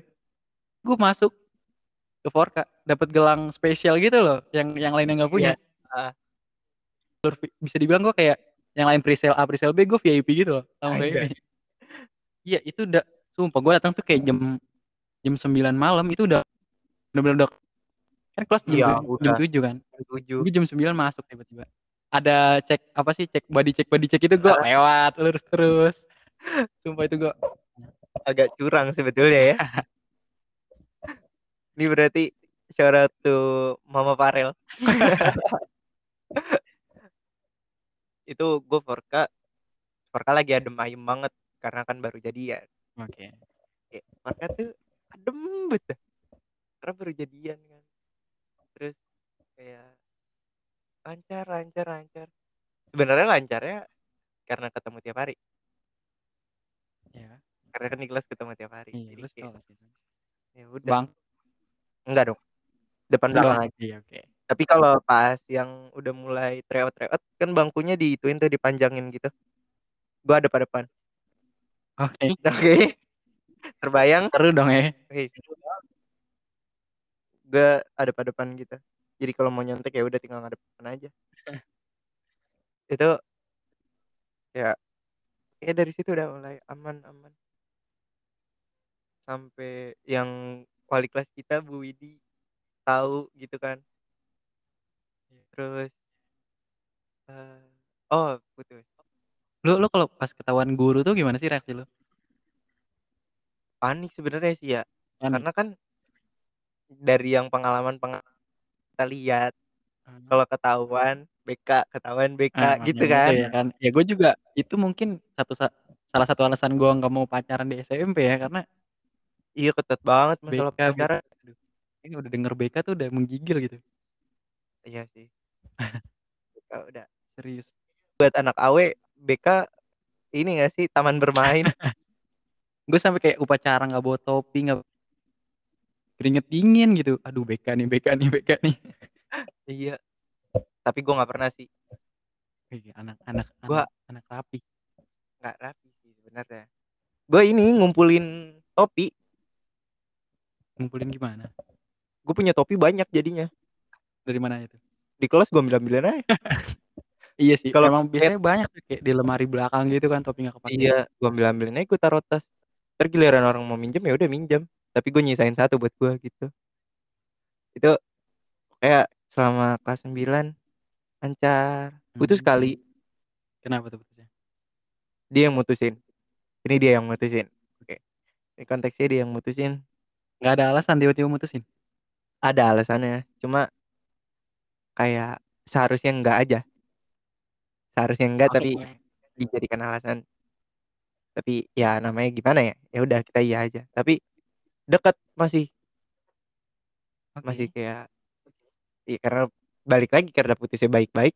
Gue masuk ke Forka, dapet gelang spesial gitu loh, yang yang lainnya nggak punya. Iya, heeh. Jalur vi bisa dibilang gue kayak yang lain presale A, presale B, gue VIP gitu loh, sama kayak. [LAUGHS] Iya, itu udah sumpah gue datang tuh kayak jam jam 9 malam itu udah bener-bener udah Kan kelas jam Iya, tuj jam 7.00 kan. jam 7.00. Gue jam 9.00 masuk tiba-tiba. Ada cek apa sih, cek body check body check itu gue lewat lurus terus. [LAUGHS] Sumpah itu gue Agak curang sebetulnya ya. [LAUGHS] Ini berarti out to Mama Farel. Itu gue Forka Forka lagi adem ayem banget karena kan baru jadian. Oke. Kayak Forka tuh adem dah. Karena baru jadian kan. Terus kayak lancar lancar lancar. Sebenarnya lancarnya karena ketemu tiap hari. Iya. Karena kan di kelas ketemu tiap hari. Iya, Jadi kayak ya udah. Bang Enggak dong. Depan belakang aja. Iya, oke. Tapi kalau pas yang udah mulai tryout-tryout kan bangkunya diituin tuh dipanjangin gitu. Gua hadap depan. Oke. [LAUGHS] Oke. Terbayang? Seru dong ya. Seru banget. Gua hadap-hadapan gitu. Jadi kalau mau nyontek ya udah tinggal ngadep depan aja. [LAUGHS] Itu ya ya dari situ udah mulai aman aman. Sampai yang wali kelas kita Bu Widi tahu gitu kan. Terus eee, oh putus. Lu lu kalau pas ketahuan guru tuh gimana sih reaksi lu? Panik sebenarnya sih ya. Panik? Karena kan dari yang pengalaman-pengalaman kita lihat Mmm. kalau ketahuan BK, ketahuan BK Ah, gitu makanya kan. ya kan. Ya gue juga itu mungkin satu sa salah satu alasan gue nggak mau pacaran di SMP ya karena Iya ketat banget masalah BK BK pacaran. aduh, ini udah denger BK tuh udah menggigil gitu. Iya sih. BK udah Serius. buat anak AW BK ini gak sih taman bermain? [LAUGHS] Gue sampai kayak upacara nggak bawa topi, nggak keringet dingin gitu. Aduh BK nih BK nih BK nih. [LAUGHS] Iya. Tapi gue nggak pernah sih. Wih, anak anak Gua anak anak rapi. nggak rapi sih sebenarnya. Gue ini ngumpulin topi. Ngumpulin gimana? Gue punya topi banyak jadinya. Dari mana itu? Di kelas gue ambil-ambilin aja. [LAUGHS] Iya sih, Kalau emang biasanya banyak kayak di lemari belakang gitu kan topi nggak kepake. Iya, gue ambil-ambilin aja gue taruh tas. Entar giliran orang mau minjem ya udah minjem. Tapi gue nyisain satu buat gue gitu. Itu kayak selama kelas 9 lancar. Putus Mmm. sekali. Kenapa tuh putusnya? Dia yang mutusin. Ini dia yang mutusin. Oke. Ini konteksnya dia yang mutusin. Nggak ada alasan tiba-tiba mutusin? Ada alasannya. Cuma kayak seharusnya enggak aja. Seharusnya enggak Oke. tapi dijadikan alasan. Tapi ya namanya gimana ya? Ya udah kita iya aja. Tapi deket masih. Masih Oke. kayak iya karena balik lagi karena putusnya baik-baik.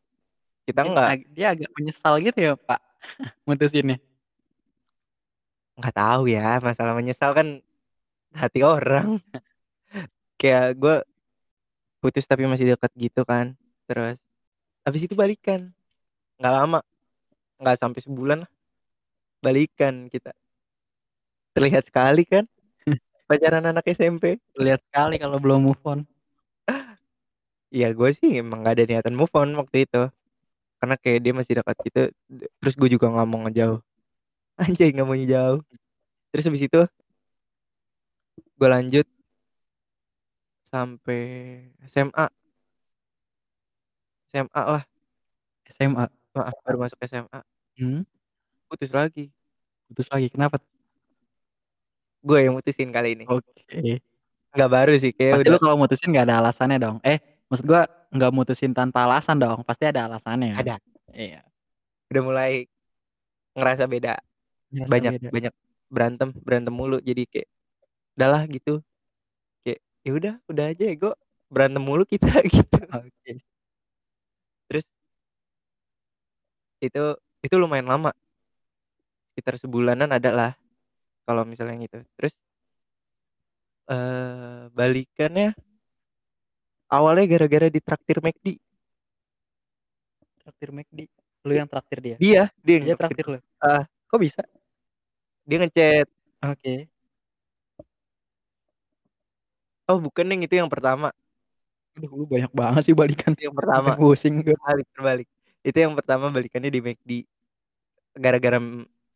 Kita Dia enggak dia agak menyesal gitu ya, Pak, [LAUGHS] mutusinnya? Nggak tahu ya, masalah menyesal kan hati orang. [LAUGHS] Kayak gue putus tapi masih dekat gitu kan. Terus habis itu balikan. Nggak lama. Nggak sampai sebulan lah. Balikan kita. Terlihat sekali kan [LAUGHS] pacaran anak SMP. Terlihat sekali kalau belum move on. Iya gue sih emang nggak ada niatan move on waktu itu. Karena kayak dia masih dekat gitu. Terus gue juga nggak mau ngejauh. [LAUGHS] Anjay nggak mau ngejauh. Terus habis itu gue lanjut sampai SMA. SMA lah. SMA? Heeh, baru masuk SMA. Mmm. Putus lagi. Putus lagi, kenapa? Gue yang mutusin kali ini. Oke. Nggak baru sih, kayak Pasti udah lu kalau mutusin nggak ada alasannya dong? Eh, maksud gua nggak mutusin tanpa alasan dong, pasti ada alasannya? Ada. Iya. Udah mulai ngerasa beda. Ngerasa Banyak beda. banyak berantem, berantem mulu jadi kayak udahlah gitu. Ya udah, udah aja ego berantem mulu kita [LAUGHS] gitu. Oke. Terus itu itu lumayan lama. Sekitar sebulanan ada lah kalau misalnya yang itu. Terus eee, balikannya awalnya gara-gara ditraktir McD. Traktir McD? Lu yang traktir dia? Dia, dia yang Dia traktir traktir lu? Heeh. Kok bisa? Dia nge-chat. Oke. Oh bukan yang itu yang pertama. Aduh lu banyak banget sih balikan. Itu yang pertama. Pusing gue. Balik terbalik. Itu yang pertama balikannya di McD. Gara-gara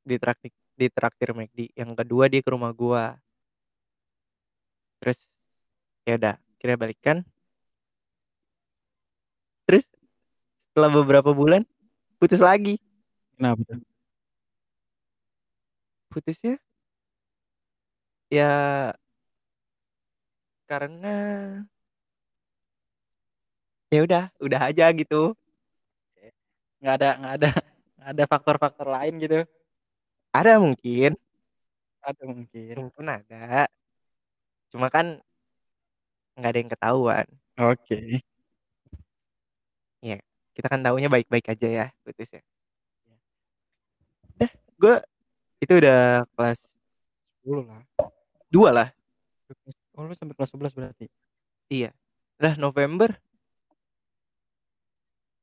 di traktir di traktir McD. Yang kedua dia ke rumah gua. Terus ya udah kira balikan. Terus setelah beberapa bulan putus lagi. Kenapa? Putusnya ya karena ya udah udah aja gitu Nggak ada nggak ada nggak ada faktor-faktor lain gitu. ada mungkin Ada mungkin. mungkin ada cuma kan nggak ada yang ketahuan Oke. ya kita kan taunya baik-baik aja ya putusnya dah gue itu udah kelas 10 lah. dua lah Oh lu sampai kelas 11 berarti. iya dah November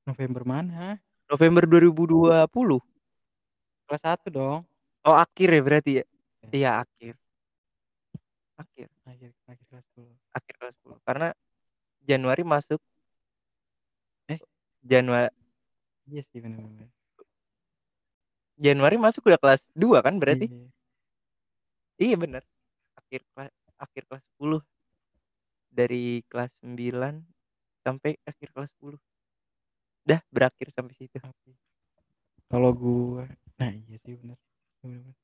November mana? November 2020 Kelas 1 dong. oh akhir ya berarti ya Ya. iya akhir akhir Akhir akhir kelas 10. akhir kelas 10 karena Januari masuk Eh? Januari Iya sih benar-benar. Januari masuk udah kelas 2 kan berarti Iya. iya bener akhir kelas akhir kelas 10 dari kelas 9 sampai akhir kelas 10 dah berakhir sampai situ. Kalau gua nah iya sih benar. Benar-benar.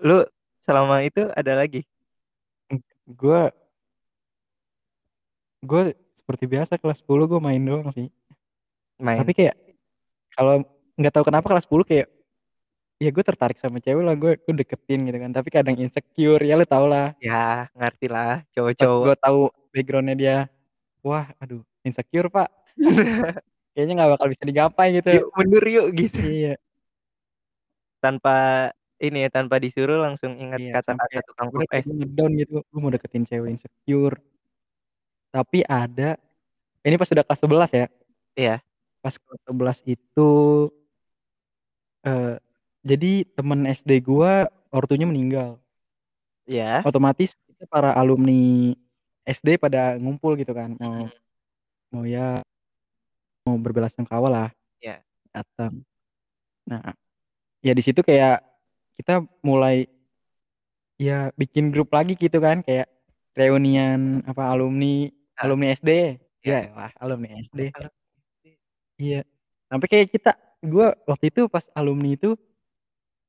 lu selama itu ada lagi Gua gua seperti biasa kelas 10 gua main doang sih. main Tapi kayak kalau nggak tahu kenapa kelas 10 kayak ya gue tertarik sama cewek lah gue gue deketin gitu kan tapi kadang insecure ya lu tau lah. Ya ngerti lah cowok-cowok. gue tahu backgroundnya dia wah aduh insecure pak. [LAUGHS] Kayaknya nggak bakal bisa digapai gitu. Yuk mundur yuk gitu. Iya. Tanpa ini ya tanpa disuruh langsung ingat iya kata-kata tukang es kayak ngedown gitu gue mau deketin cewek insecure. Tapi ada ini pas udah kelas 11 ya? Iya. pas kelas 11 itu eh jadi temen SD gua ortunya meninggal. Ya. Otomatis kita para alumni SD pada ngumpul gitu kan mau Mm. mau ya mau berbelasungkawa lah ya. datang. Nah ya di situ kayak kita mulai ya bikin grup lagi gitu kan kayak reunian apa alumni Ah. alumni SD Ya. ya lah alumni SD iya. Sampai kayak kita gua waktu itu pas alumni itu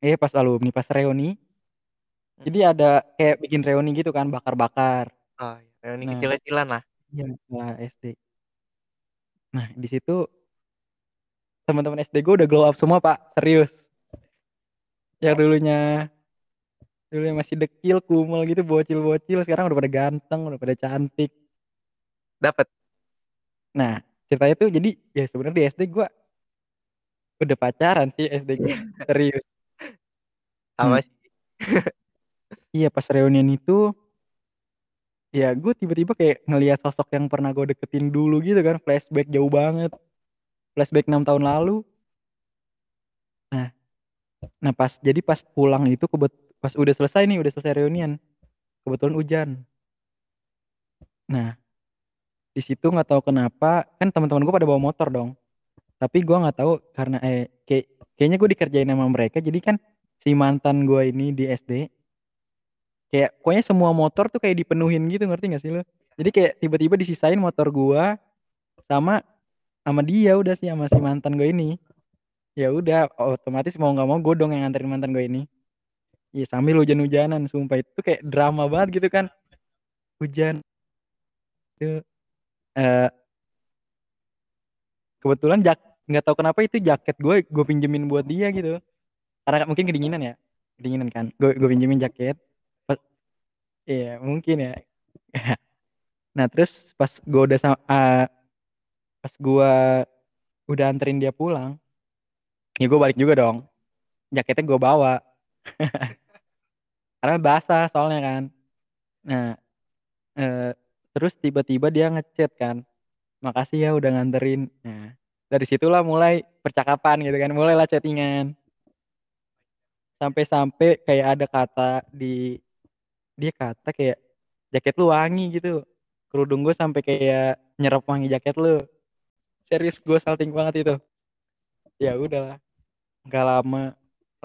eh pas alumni pas reuni Hmm. jadi ada kayak bikin reuni gitu kan bakar-bakar oh ya. reuni Nah. kecil-kecilan lah Iya, setelah SD. Nah, di situ teman-teman SD gue udah glow up semua, Pak. Serius. Yang dulunya dulunya masih dekil, kumel gitu, bocil-bocil, sekarang udah pada ganteng, udah pada cantik. dapat Nah, ceritanya tuh jadi ya sebenarnya di SD gue udah pacaran sih SD gue. [LAUGHS] Serius. Apa Hmm. sih Iya, pas reunian itu ya gue tiba-tiba kayak ngelihat sosok yang pernah gue deketin dulu gitu kan, flashback jauh banget. Flashback enam tahun lalu. Nah, nah pas jadi pas pulang itu kebet pas udah selesai nih, udah selesai reunian. Kebetulan hujan. Nah, di situ nggak tahu kenapa kan teman-teman gue pada bawa motor dong. Tapi gua nggak tahu karena eh kayak kayaknya gue dikerjain sama mereka. Jadi kan si mantan gue ini di SD kayak pokoknya semua motor tuh kayak dipenuhin gitu ngerti gak sih lo? Jadi kayak tiba-tiba disisain motor gua sama sama dia udah sih sama si mantan gue ini. Ya udah otomatis mau nggak mau gue dong yang nganterin mantan gue ini. Iya sambil hujan-hujanan sumpah itu kayak drama banget gitu kan. Hujan itu eh kebetulan jak nggak tahu kenapa itu jaket gue gue pinjemin buat dia gitu. Karena mungkin kedinginan ya. Kedinginan kan. Gue gue pinjemin jaket. Pas, iya mungkin ya. [LAUGHS] nah terus pas gue udah sama ah, pas gue udah anterin dia pulang ya gue balik juga dong jaketnya gue bawa [LAUGHS] karena basah soalnya kan nah eh, terus tiba-tiba dia ngechat kan makasih ya udah nganterin nah dari situlah mulai percakapan gitu kan mulailah chattingan sampai-sampai kayak ada kata di dia kata kayak jaket lu wangi gitu kerudung gue sampai kayak nyerap wangi jaket lu serius gue salting banget itu ya udahlah nggak lama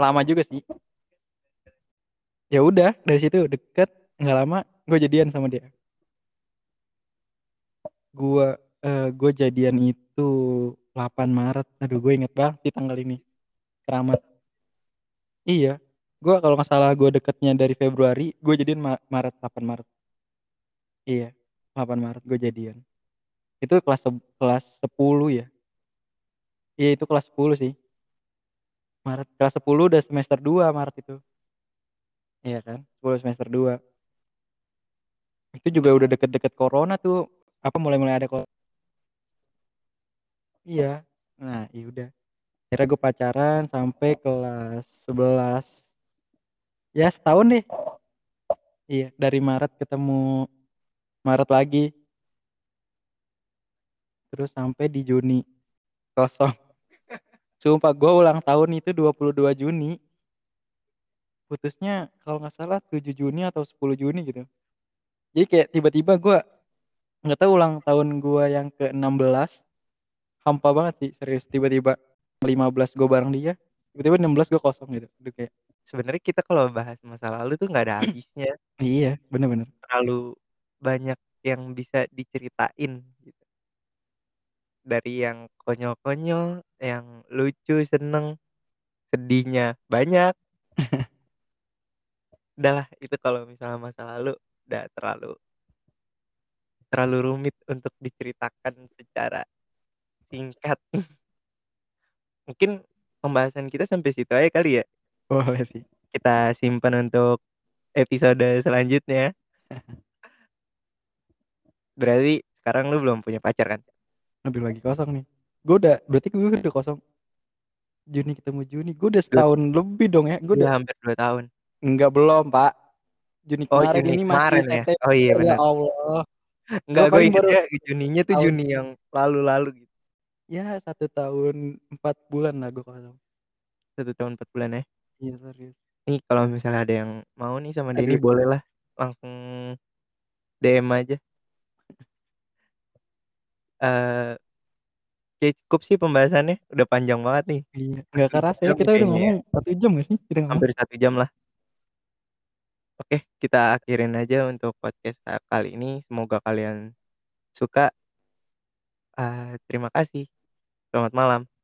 lama juga sih ya udah dari situ deket nggak lama gue jadian sama dia gue eh, gue jadian itu 8 Maret. Aduh gue inget banget sih tanggal ini. Keramat. Iya. Gue kalau nggak salah gue deketnya dari Februari, gue jadian Ma Maret, 8 Maret. Iya, 8 Maret gue jadian. Itu kelas seb kelas 10 ya. Iya itu kelas 10 sih. Maret, kelas 10 udah semester 2 Maret itu. Iya kan, 10 semester 2. Itu juga udah deket-deket corona tuh, apa mulai-mulai ada co Iya. Nah, ya udah. Akhirnya gue pacaran sampai kelas 11. Ya setahun deh. Iya, dari Maret ketemu Maret lagi. Terus sampai di Juni. Kosong. [LAUGHS] Sumpah gue ulang tahun itu 22 Juni. Putusnya kalau nggak salah 7 Juni atau 10 Juni gitu. Jadi kayak tiba-tiba gue nggak tahu ulang tahun gue yang ke-16 hampa banget sih serius tiba-tiba 15 gue bareng dia tiba-tiba 16 gue kosong gitu. Udah kayak sebenarnya kita kalau bahas masa lalu tuh nggak ada [CLEARS THROAT] habisnya. Iya bener-bener. Terlalu banyak yang bisa diceritain gitu. Dari yang konyol-konyol yang lucu seneng sedihnya banyak. [LAUGHS] Udahlah itu kalau misalnya masa lalu udah terlalu terlalu rumit untuk diceritakan secara singkat. [LAUGHS] Mungkin pembahasan kita sampai situ aja kali ya? Boleh sih. Kita simpan untuk episode selanjutnya. [LAUGHS] Berarti sekarang lu belum punya pacar kan? Aduh lagi kosong nih. Gue udah, berarti gue udah kosong. Juni ketemu Juni, gue udah setahun Dua. lebih dong ya. Gue udah hampir dua tahun. Enggak belum pak. Juni oh, kemarin Juni ini kemarin masih ya? Oh iya ya benar. Ya Allah. Enggak gue ingetnya Juninya tuh Juni yang lalu-lalu gitu. Ya satu tahun empat bulan lah gue kosong. Satu tahun empat bulan ya? Iya serius. Nih kalau misalnya ada yang mau nih sama Denny boleh lah langsung DM aja. [LAUGHS] Eh uh, cukup sih pembahasannya udah panjang banget nih. Iya. Gak kerasa ya kita udah ngomong satu jam gak sih? Kita Hampir satu jam lah. Oke, kita akhirin aja untuk podcast kali ini. Semoga kalian suka. Uh, terima kasih. Selamat malam.